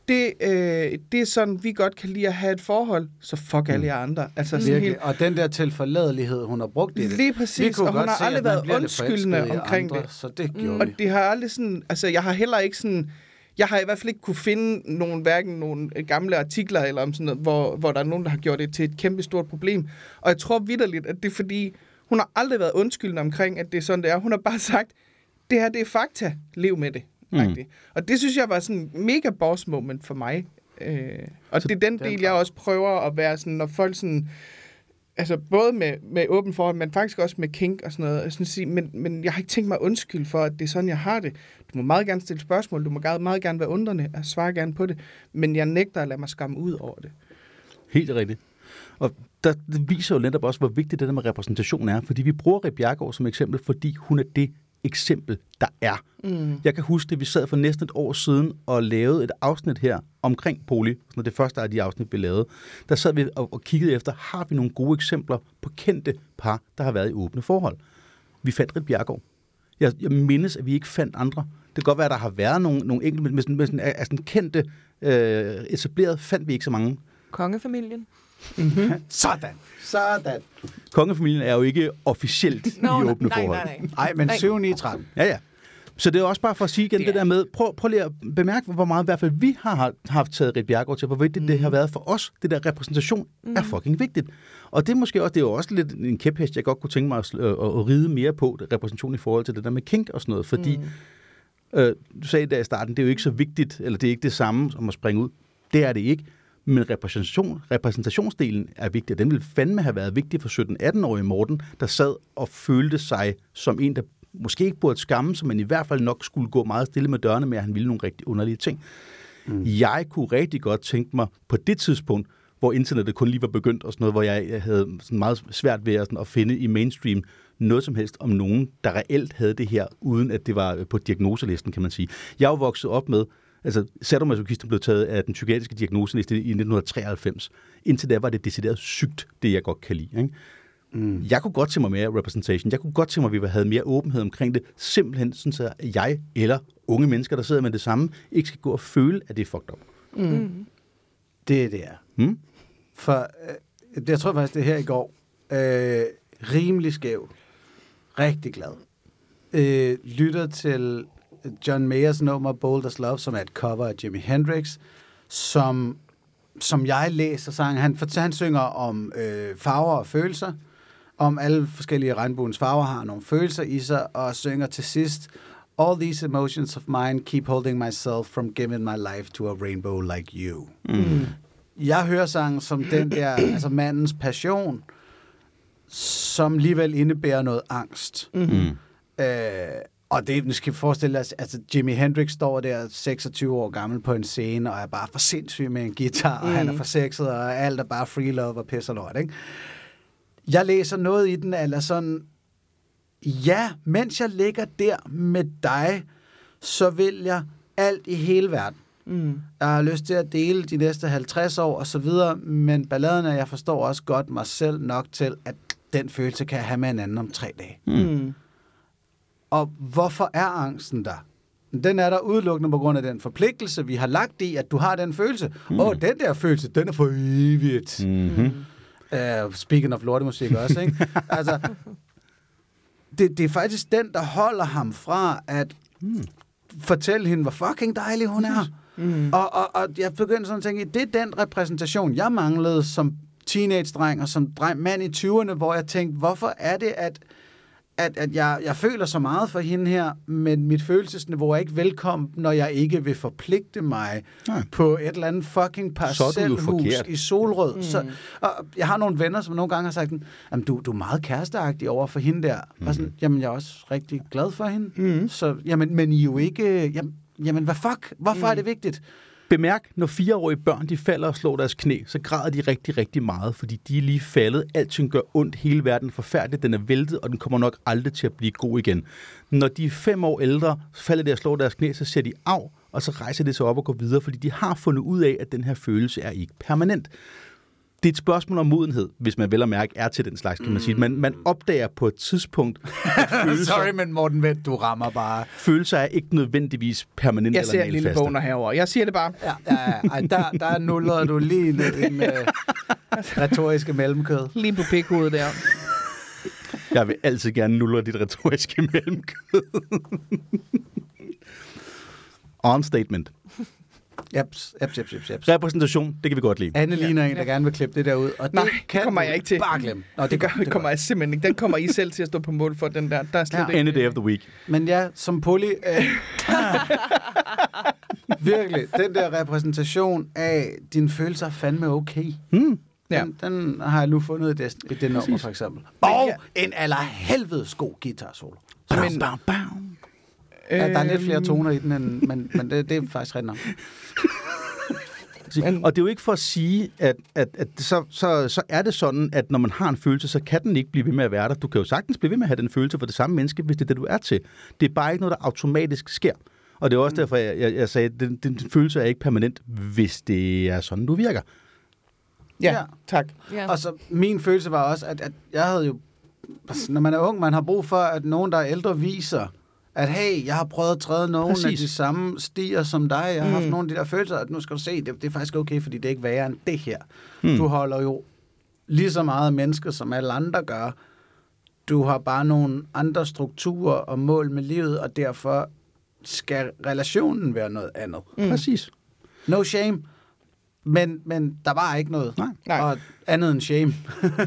det, øh, det er sådan, vi godt kan lide at have et forhold, så fuck alle jer andre. Altså sådan helt.
Og den der tilforladelighed, hun har brugt i det.
lige
Vi
præcis,
kunne
og hun
godt
har
se,
aldrig
at man
været undskyldende omkring
andre,
det.
Så det
Mm.
gjorde
Og
vi.
det har aldrig sådan, altså jeg har heller ikke sådan, jeg har i hvert fald ikke kunne finde nogen, hverken nogle gamle artikler, eller om sådan noget, hvor, hvor der er nogen, der har gjort det til et kæmpe stort problem. Og jeg tror vidderligt, at det er fordi, hun har aldrig været undskyldende omkring, at det er sådan, det er. Hun har bare sagt, det her, det er fakta, lev med det.
Mm.
Og det synes jeg var sådan en mega boss moment for mig. Øh, og
Så
det er den
den
del, jeg også prøver at være sådan, når folk sådan, altså både med, med åben forhold, men faktisk også med kink og sådan noget. Jeg Sådan at sige, men, men jeg har ikke tænkt mig undskyld for, at det er sådan, jeg har det. Du må meget gerne stille spørgsmål, du må meget, meget gerne være undrende, og svare gerne på det, men jeg nægter at lade mig skamme ud over det.
Helt rigtigt. Og der, det viser jo netop også, hvor vigtigt det der med repræsentation er. Fordi vi bruger Rit Bjergård som eksempel, fordi hun er det eksempel, der er.
Mm.
Jeg kan huske, at vi sad for næsten et år siden og lavede et afsnit her omkring poli. Sådan det første af de afsnit, vi lavede. Der sad vi og, og kiggede efter, har vi nogle gode eksempler på kendte par, der har været i åbne forhold. Vi fandt Rit Bjergård. Jeg, jeg mindes, at vi ikke fandt andre. Det kan godt være, at der har været nogle, nogle enkelte, men sådan, med sådan, sådan kendte, øh, etableret, fandt vi ikke så mange.
Kongefamilien.
Sådan. Sådan.
Kongefamilien er jo ikke officielt i åbne
nej,
forhold.
nej, nej.
Nej, men
Nej.
7, 9, 13.
Ja, ja. Så det er også bare for at sige igen det,
Det er-
der med, prøv, prøv lige at bemærke, hvor meget i hvert fald vi har har haft taget Rit Bjergård til, hvor vigtigt mm. det har været for os. Det der repræsentation mm. er fucking vigtigt. Og det er måske også, det er jo også lidt en kæphest, jeg godt kunne tænke mig at, at, at ride mere på, det repræsentation i forhold til det der med kink og sådan noget, fordi mm. øh, du sagde der i starten, det er jo ikke så vigtigt, eller det er ikke det samme som at springe ud. Det er det ikke. Men repræsentation, repræsentationsdelen er vigtig, og den ville fandme have været vigtig for 17-18-årige Morten, der sad og følte sig som en, der måske ikke burde skamme sig, men i hvert fald nok skulle gå meget stille med dørene med, at han ville nogle rigtig underlige ting. Mm. Jeg kunne rigtig godt tænke mig på det tidspunkt, hvor internettet kun lige var begyndt og sådan noget, hvor jeg havde sådan meget svært ved at, sådan, at finde i mainstream noget som helst om nogen, der reelt havde det her, uden at det var på diagnoselisten, kan man sige. Jeg er jo vokset op med, altså sadomasochisme blev taget af den psykiatriske diagnoseliste i 1993. Indtil da var det decideret sygt, det jeg godt kan lide. Ikke? Mm. Jeg kunne godt tænke mig mere representation. Jeg kunne godt tænke mig, at vi havde mere åbenhed omkring det. Simpelthen sådan, så jeg eller unge mennesker, der sidder med det samme, ikke skal gå og føle, at det er fucked up.
Det er det er.
Hmm?
For øh, jeg tror faktisk, det er her i går. Øh, rimelig skæv. Rigtig glad. Øh, lytter til John Mayers nummer Bold as Love, som er et cover af Jimi Hendrix, som, som jeg læser sang. Han, han synger om øh, farver og følelser, om alle forskellige regnbuens farver har nogle følelser i sig, og synger til sidst, All these emotions of mine keep holding myself from giving my life to a rainbow like you.
Mm.
Jeg hører sangen som den der, altså mandens passion, som alligevel indebærer noget angst.
Mm.
Øh, og det, nu skal vi forestille os, altså Jimi Hendrix står der 26 år gammel på en scene, og er bare for sindssyg med en guitar, og han er for sexet, og alt er bare free love og pis og lort, ikke? Jeg læser noget i den, eller sådan, ja, mens jeg ligger der med dig, så vil jeg alt i hele verden.
Mm.
Jeg har lyst til at dele de næste 50 år og så videre, men balladen er, jeg forstår også godt mig selv nok til, at den følelse kan jeg have med en anden om tre dage.
Mm.
Og hvorfor er angsten der? Den er der udelukkende på grund af den forpligtelse, vi har lagt i, at du har den følelse. Åh, oh, den der følelse, den er for evigt.
Mm-hmm.
Uh, speaking of lortemusik også, ikke? altså, det, det er faktisk den, der holder ham fra at
Mm.
fortælle hende, hvor fucking dejlig hun er.
Mm.
Og, og, og jeg begyndte sådan at tænke, det er den repræsentation, jeg manglede som teenage-dreng og som dreng, mand i 20'erne, hvor jeg tænkte, hvorfor er det, at, at, at jeg, jeg føler så meget for hende her, men mit følelsesniveau er ikke velkommen, når jeg ikke vil forpligte mig
Nej.
på et eller andet fucking parcelhus i Solrød. Mm. Så, og jeg har nogle venner, som nogle gange har sagt, at du, du er meget kæresteagtig over for hende der. Mm. Og sådan, jamen, jeg er også rigtig glad for hende.
Mm.
Så, jamen, men I er jo ikke... Jamen, jamen hvad fuck? Hvorfor mm. er det vigtigt?
Bemærk, når fireårige børn de falder og slår deres knæ, så græder de rigtig, rigtig meget, fordi de er lige faldet. Alting gør ondt, hele verden er forfærdeligt, den er væltet, og den kommer nok aldrig til at blive god igen. Når de er fem år ældre, så falder de og slår deres knæ, så ser de af, og så rejser de sig op og går videre, fordi de har fundet ud af, at den her følelse er ikke permanent. Det er et spørgsmål om modenhed, hvis man vel og mærke er til den slags, kan man sige. Man, man opdager på et tidspunkt, at følelser,
Sorry, men Morten Vendt, du rammer bare.
følelser er ikke nødvendigvis permanent
Jeg
eller
ser en lille boner herover. Jeg siger det bare.
Ja, ja, ja. Ej, der, der er nuller du lige lidt ind med retoriske mellemkød.
Lige på pikhovedet der.
Jeg vil altid gerne nulle dit retoriske mellemkød. On statement.
Jeps, jeps, jeps, jeps, jeps.
Repræsentation, det kan vi godt lide.
Anne ligner en, der gerne vil klippe det der ud. Og
Nej,
det
det
kan
kommer jeg ikke til.
Bare glem. Nå,
Det, gør, det kommer jeg simpelthen ikke. Den kommer I selv til at stå på mål for, den der. Der er slet
Ja.
ikke...
Any day of the week.
Men ja, som poli... Øh, virkelig, den der repræsentation af dine følelser er fandme okay.
Hmm.
Ja.
Den, den har jeg nu fundet i det, i det nummer, for eksempel. Og
ja.
en allerhelvedes god guitar solo.
Men,
Bam, bam.
Ja, der er lidt flere
Øhm,
toner i den, end, men, men det, det er faktisk rigtig nok.
Men, og det er jo ikke for at sige, at, at, at så, så, så er det sådan, at når man har en følelse, så kan den ikke blive ved med at være der. Du kan jo sagtens blive ved med at have den følelse for det samme menneske, hvis det er det, du er til. Det er bare ikke noget, der automatisk sker. Og det er også derfor, jeg, jeg, jeg sagde, at den, den følelse er ikke permanent, hvis det er sådan, du virker.
Ja,
Ja.
tak.
Ja.
Og så min følelse var også, at, at jeg havde jo når man er ung, man har brug for, at nogen, der er ældre, viser, at hey, jeg har prøvet at træde nogle Præcis. af de samme stier som dig. Jeg har mm. haft nogle af de der følelser, at nu skal du se, det, det er faktisk okay, fordi det er ikke værre end det her. Mm. Du holder jo lige så meget mennesker, som alle andre gør. Du har bare nogle andre strukturer og mål med livet, og derfor skal relationen være noget andet.
Mm. Præcis.
No shame. Men, men der var ikke noget.
Nej.
Nej.
Og andet end shame.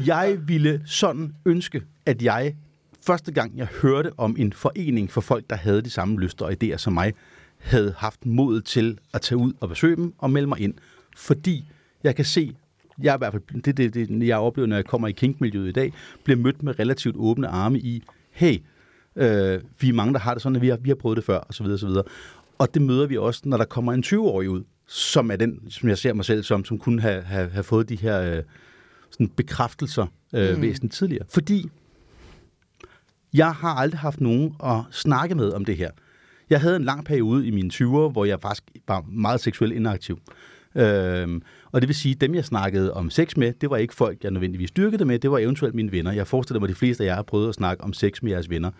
Jeg ville sådan ønske, at jeg første gang, jeg hørte om en forening for folk, der havde de samme lyster og idéer som mig, havde haft mod til at tage ud og besøge dem og melde mig ind. Fordi jeg kan se, jeg i hvert fald, det, det, det jeg oplever, når jeg kommer i kinkmiljøet i dag, bliver mødt med relativt åbne arme i, hey, øh, vi er mange, der har det sådan, at vi har, vi har prøvet det før, og så videre, og så videre. Og det møder vi også, når der kommer en 20-årig ud, som er den, som jeg ser mig selv som, som kunne have, have, have fået de her øh, sådan bekræftelser øh, mm. væsentligt tidligere. Fordi jeg har aldrig haft nogen at snakke med om det her. Jeg havde en lang periode i mine 20'er, hvor jeg faktisk var meget seksuelt inaktiv. Øhm, og det vil sige, at dem jeg snakkede om sex med, det var ikke folk, jeg nødvendigvis dyrkede med, det var eventuelt mine venner. Jeg forestiller mig, at de fleste af jer har prøvet at snakke om sex med jeres venner.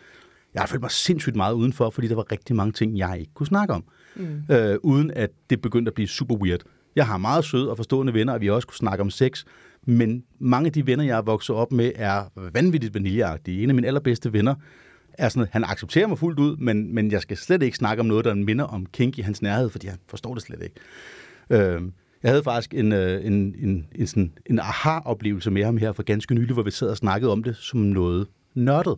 Jeg har følt mig sindssygt meget udenfor, fordi der var rigtig mange ting, jeg ikke kunne snakke om. Mm. Øh, uden at det begyndte at blive super weird. Jeg har meget søde og forstående venner, og vi også kunne snakke om sex, men mange af de venner, jeg er vokset op med, er vanvittigt vaniljeagtige. En af mine allerbedste venner er sådan, at han accepterer mig fuldt ud, men, men jeg skal slet ikke snakke om noget, der minder om kink i hans nærhed, fordi han forstår det slet ikke. Øh, jeg havde faktisk en, øh, en, en, en, sådan, en aha-oplevelse med ham her for ganske nylig, hvor vi sad og snakkede om det som noget nørdet.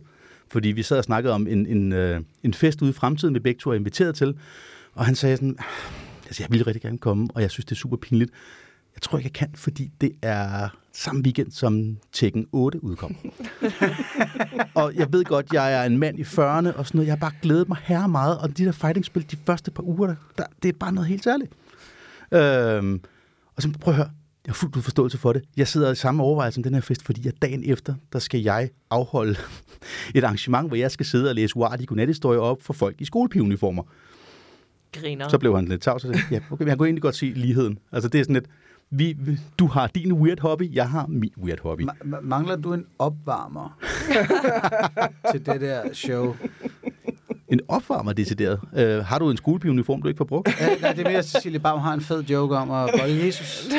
Fordi vi sad og snakkede om en, en, øh, en fest ude i fremtiden, vi begge to er inviteret til, og han sagde sådan, ah, altså, jeg ville rigtig gerne komme, og jeg synes, det er super pinligt. Jeg tror ikke, jeg kan, fordi det er samme weekend, som Tekken 8 udkom. og jeg ved godt, jeg er en mand i 40'erne og sådan noget. Jeg har bare glædet mig her meget, og de der fighting-spil, de første par uger, der, der, det er bare noget helt særligt. Øhm, og så prøv at høre, jeg har fuldt ud forståelse for det. Jeg sidder i samme overvejelse om den her fest, fordi jeg dagen efter, der skal jeg afholde et arrangement, hvor jeg skal sidde og læse uartige godnathistorier op for folk i skolepiuniformer.
Griner.
Så blev han lidt tavs og sagde, ja, okay, men jeg kunne egentlig godt se ligheden. Altså det er sådan lidt, vi, du har din weird hobby, jeg har min weird hobby.
Ma- ma- mangler du en opvarmer til det der show?
En opvarmer decideret. Øh, har du en skolepiuniform, du ikke får brugt?
Ja, nej, det er mere, at Cecilie Baum har en fed joke om at bolde Jesus.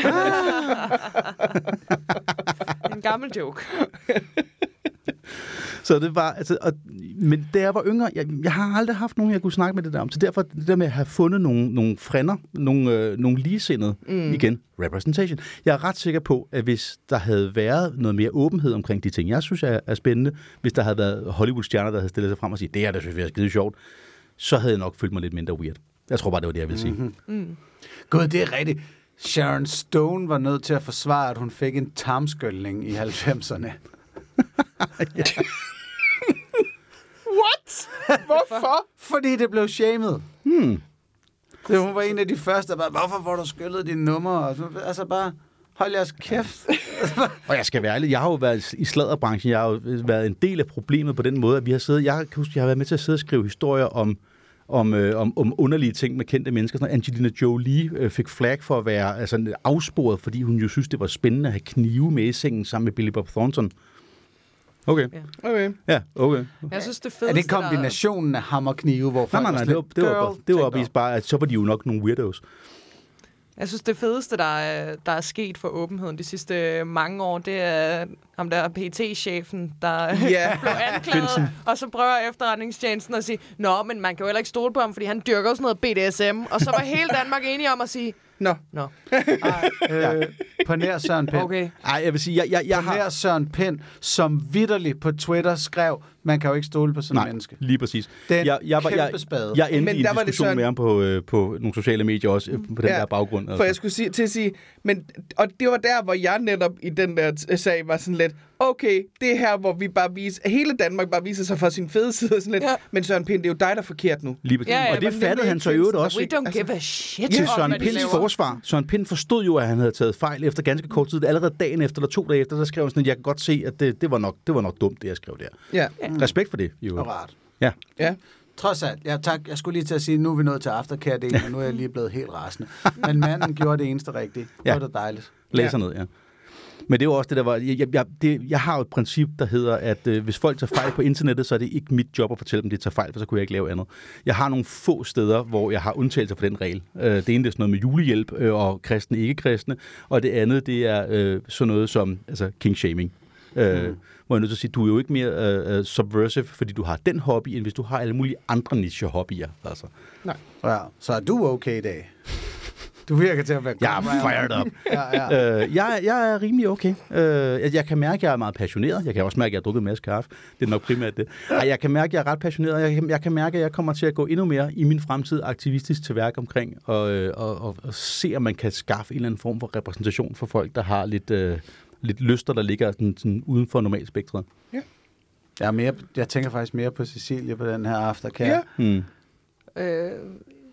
En gammel joke.
Så det var, altså, og, men da jeg var yngre, jeg, jeg har aldrig haft nogen, jeg kunne snakke med det der om. Så derfor det der med at have fundet nogle, nogle frænder, nogle, øh, nogle ligesindede, mm. igen, representation. Jeg er ret sikker på, at hvis der havde været noget mere åbenhed omkring de ting, jeg synes er, er spændende, hvis der havde været Hollywood-stjerner, der havde stillet sig frem og sagt, det her, der synes jeg er skide sjovt, så havde jeg nok følt mig lidt mindre weird. Jeg tror bare, det var det, jeg ville sige. Mm-hmm.
Gud, det er rigtigt. Sharon Stone var nødt til at forsvare, at hun fik en tarmskyldning i 90'erne.
What? Hvorfor?
Fordi det blev shamed.
Hmm.
Det, hun var en af de første, der bare, hvorfor får du skyllet dine numre? Og så- Altså bare, hold jeres kæft.
Og jeg skal være ærlig, jeg har jo været i sladderbranchen, jeg har jo været en del af problemet på den måde, at vi har siddet, jeg kan huske, jeg har været med til at sidde og skrive historier om, om, øh, om, om underlige ting med kendte mennesker. Sådan, noget. Angelina Jolie øh, fik flag for at være altså, afsporet, fordi hun jo synes, det var spændende at have knive med i sengen sammen med Billy Bob Thornton. Okay.
Okay.
Ja, okay.
Jeg synes, det fedeste,
Er det kombinationen af hammerknive, hvor
Nej,
folk
nej, nej,
sådan
det var, det var,
"Girl,
bare- det var bare, at så var de jo nok nogle weirdos.
Jeg synes, det fedeste, der er, der er sket for åbenheden de sidste mange år, det er ham der PT-chefen, der
Ja.
blev anklaget,
Finsen.
og så prøver efterretningstjenesten at sige, Nå, men man kan jo heller ikke stole på ham, fordi han dyrker jo sådan noget BDSM. Og så var hele Danmark enige om at sige,
Nå.
Nå,
Øh, på nær Søren Pind.
okay.
Ej, jeg vil sige, jeg, jeg, jeg
På nær
har...
Søren Pind, som vidderligt på Twitter skrev, man kan jo ikke stole på sådan
Nej,
et menneske.
lige præcis.
Det er en
jeg, jeg, var- jeg,
spade.
jeg endte
Men
i en
der var det
diskussion
sådan-
med ham på, øh, på nogle sociale medier også, øh, på den
Ja,
der baggrund. altså.
For jeg skulle sige, til at sige, men, og det var der, hvor jeg netop i den der sag var sådan lidt, okay, det er her, hvor vi bare viser, hele Danmark bare viser sig fra sin fede side, og sådan lidt,
Ja.
ja. men Søren Pind, det er jo dig, der er forkert nu.
Lige præcis.
Ja, ja,
og det fattede han så i øvrigt også.
We don't
Altså,
give a shit
Til
om,
Søren
de
Pinds forsvar. Søren Pind forstod jo, at han havde taget fejl efter ganske kort tid. Allerede dagen efter, eller to dage efter, der skrev han sådan, at jeg kan godt se, at det, det, var, nok, det var nok dumt, det jeg skrev der.
Ja.
Respekt for det, jo.
Og rart.
Ja.
Ja.
Trods alt, ja tak, jeg skulle lige til at sige, nu er vi nået til aftercare-delen, og nu er jeg lige blevet helt rasende. Men manden gjorde det eneste rigtige. Det
Ja.
var da dejligt.
Læser ned, ja. Men det er jo også det, der var... Jeg, jeg, det, jeg har jo et princip, der hedder, at øh, hvis folk tager fejl på internettet, så er det ikke mit job at fortælle dem, de tager fejl, for så kunne jeg ikke lave andet. Jeg har nogle få steder, hvor jeg har undtagelser for den regel. Øh, det ene det er sådan noget med julehjælp øh, og kristne, ikke-kristne, og det andet det er øh, sådan noget som altså, king-shaming. Øh, mm. Hvor jeg er nødt til at sige, du er jo ikke mere øh, øh, subversive, fordi du har den hobby, end hvis du har alle mulige andre niche-hobbyer. Altså.
Ja, så er du okay i dag? Du virker til at være
Jeg er fired up.
Ja, ja.
Øh, jeg, jeg er rimelig okay. Øh, jeg, jeg kan mærke, at jeg er meget passioneret. Jeg kan også mærke, at jeg har drukket en masse kaffe. Det er nok primært det. Ej, jeg kan mærke, at jeg er ret passioneret. Jeg, kan- jeg kan mærke, at jeg kommer til at gå endnu mere i min fremtid aktivistisk til værk omkring og, øh, og, og, og se, om man kan skaffe en eller anden form for repræsentation for folk, der har lidt, øh, lidt lyster, der ligger sådan, sådan uden for normalspektret.
Jeg, er mere, jeg tænker faktisk mere på Cecilie på den her aftercare.
Ja.
Hmm.
Øh,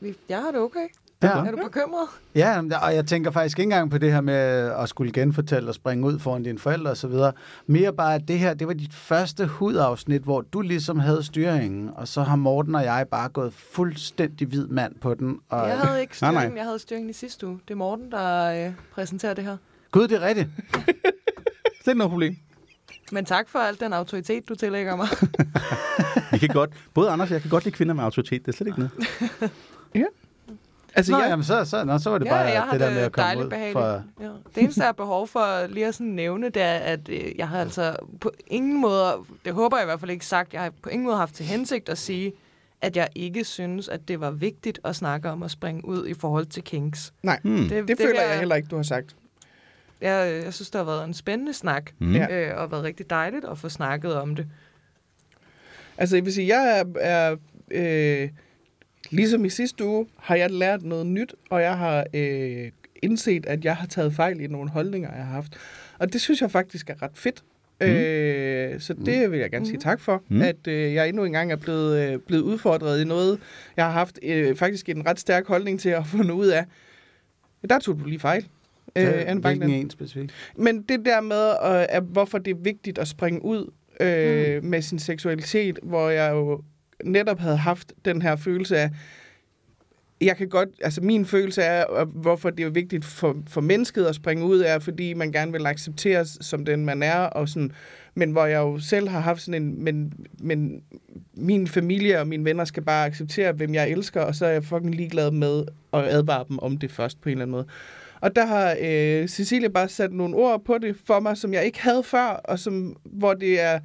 vi- jeg har det okay.
Ja.
Er du bekymret?
Ja, og jeg tænker faktisk ikke engang på det her med at skulle genfortælle og springe ud foran dine forældre og så videre. Mere bare, at det her, det var dit første hudafsnit, hvor du ligesom havde styringen, og så har Morten og jeg bare gået fuldstændig hvid mand på den. Og,
Jeg havde ikke
Nej, nej.
styringen, jeg havde styringen i sidste uge. Det er Morten, der øh, præsenterer det her.
Gud, det er rigtigt.
Det er ikke noget problem.
Men tak for al den autoritet, du tillægger mig.
Vi kan godt, både Anders og jeg kan godt lide kvinder med autoritet. Det er slet ikke noget.
Altså,
Nå,
jeg,
jamen, så, så, nå, så var det
ja,
bare
jeg
det der med at komme
dejligt
ud
behageligt.
fra...
Ja. Det eneste, jeg har behov for lige at sådan nævne, det er, at øh, jeg har altså på ingen måde, det håber jeg i hvert fald ikke sagt, jeg har på ingen måde haft til hensigt at sige, at jeg ikke synes, at det var vigtigt at snakke om at springe ud i forhold til Kings.
nej,
Hmm.
det, det
vil
føler jeg heller ikke, du har sagt.
Jeg, jeg synes, det har været en spændende snak,
Mm.
Øh, og været rigtig dejligt at få snakket om det.
Altså, jeg vil sige, jeg er... er øh, ligesom i sidste uge, har jeg lært noget nyt, og jeg har øh, indset, at jeg har taget fejl i nogle holdninger, jeg har haft. Og det synes jeg faktisk er ret fedt. Mm. Øh, så det vil jeg gerne sige tak for,
Mm.
mm. at øh, jeg endnu engang er blevet, øh, blevet udfordret i noget, jeg har haft øh, faktisk en ret stærk holdning til at finde ud af. Der tog du lige fejl. Øh, Bankland.
Hvilken en specifikt?
Men det der med, øh, at hvorfor det er vigtigt at springe ud øh, mm. med sin seksualitet, hvor jeg jo netop havde haft den her følelse af, jeg kan godt, altså min følelse er, hvorfor det er vigtigt for, for mennesket at springe ud, er, fordi man gerne vil accepteres som den, man er, og sådan, men hvor jeg jo selv har haft sådan en, men, men min familie og mine venner skal bare acceptere, hvem jeg elsker, og så er jeg fucking ligeglad med at advare dem om det først på en eller anden måde. Og der har øh, Cecilie bare sat nogle ord på det for mig, som jeg ikke havde før, og som, hvor det er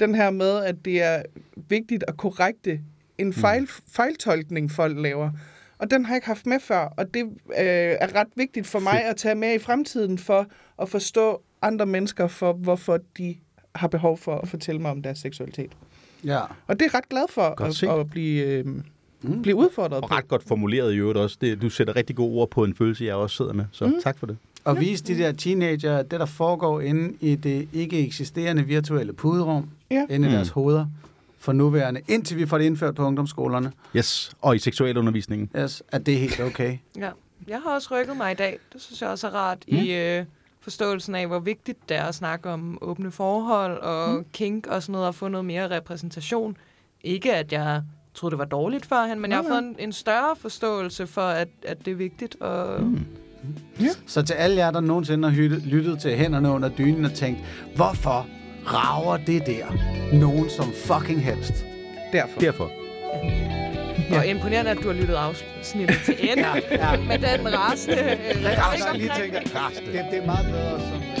den her med, at det er vigtigt at korrekte en fejl, fejltolkning, folk laver. Og den har jeg ikke haft med før, og det øh, er ret vigtigt for mig at tage med i fremtiden for at forstå andre mennesker for, hvorfor de har behov for at fortælle mig om deres seksualitet.
Ja.
Og det er ret glad for
Godt
at,
set.
at blive, øh,
Mm.
blive udfordret
Og
på.
ret godt formuleret i øvrigt også. Det, du sætter rigtig gode ord på en følelse, jeg også sidder med. Så mm. tak for det.
Og vise de der teenager, det der foregår inde i det ikke eksisterende virtuelle puderum,
Ja.
inde i
Mm.
deres hoveder, for nuværende, indtil vi får det indført på ungdomsskolerne,
Yes. Og i seksualundervisningen.
yes, at det er helt okay.
Ja. Jeg har også rykket mig i dag. Det synes jeg også er rart mm. i øh, forståelsen af, hvor vigtigt det er at snakke om åbne forhold og mm. kink og sådan noget, og få noget mere repræsentation. Ikke at jeg troede, det var dårligt førhen, men jeg har fået en, en større forståelse for, at, at det er vigtigt. Og, mm.
Så til alle jer, der nogensinde har lyttet, lyttet til hænderne under dynen og tænkt, hvorfor rager det der nogen som fucking helst?
Derfor.
Derfor.
og imponerende, at du har lyttet afsnittet til ende
Ja, ja.
med den rasende øh,
Jeg
retorik
lige tænker,
det.
det, det er meget bedre som...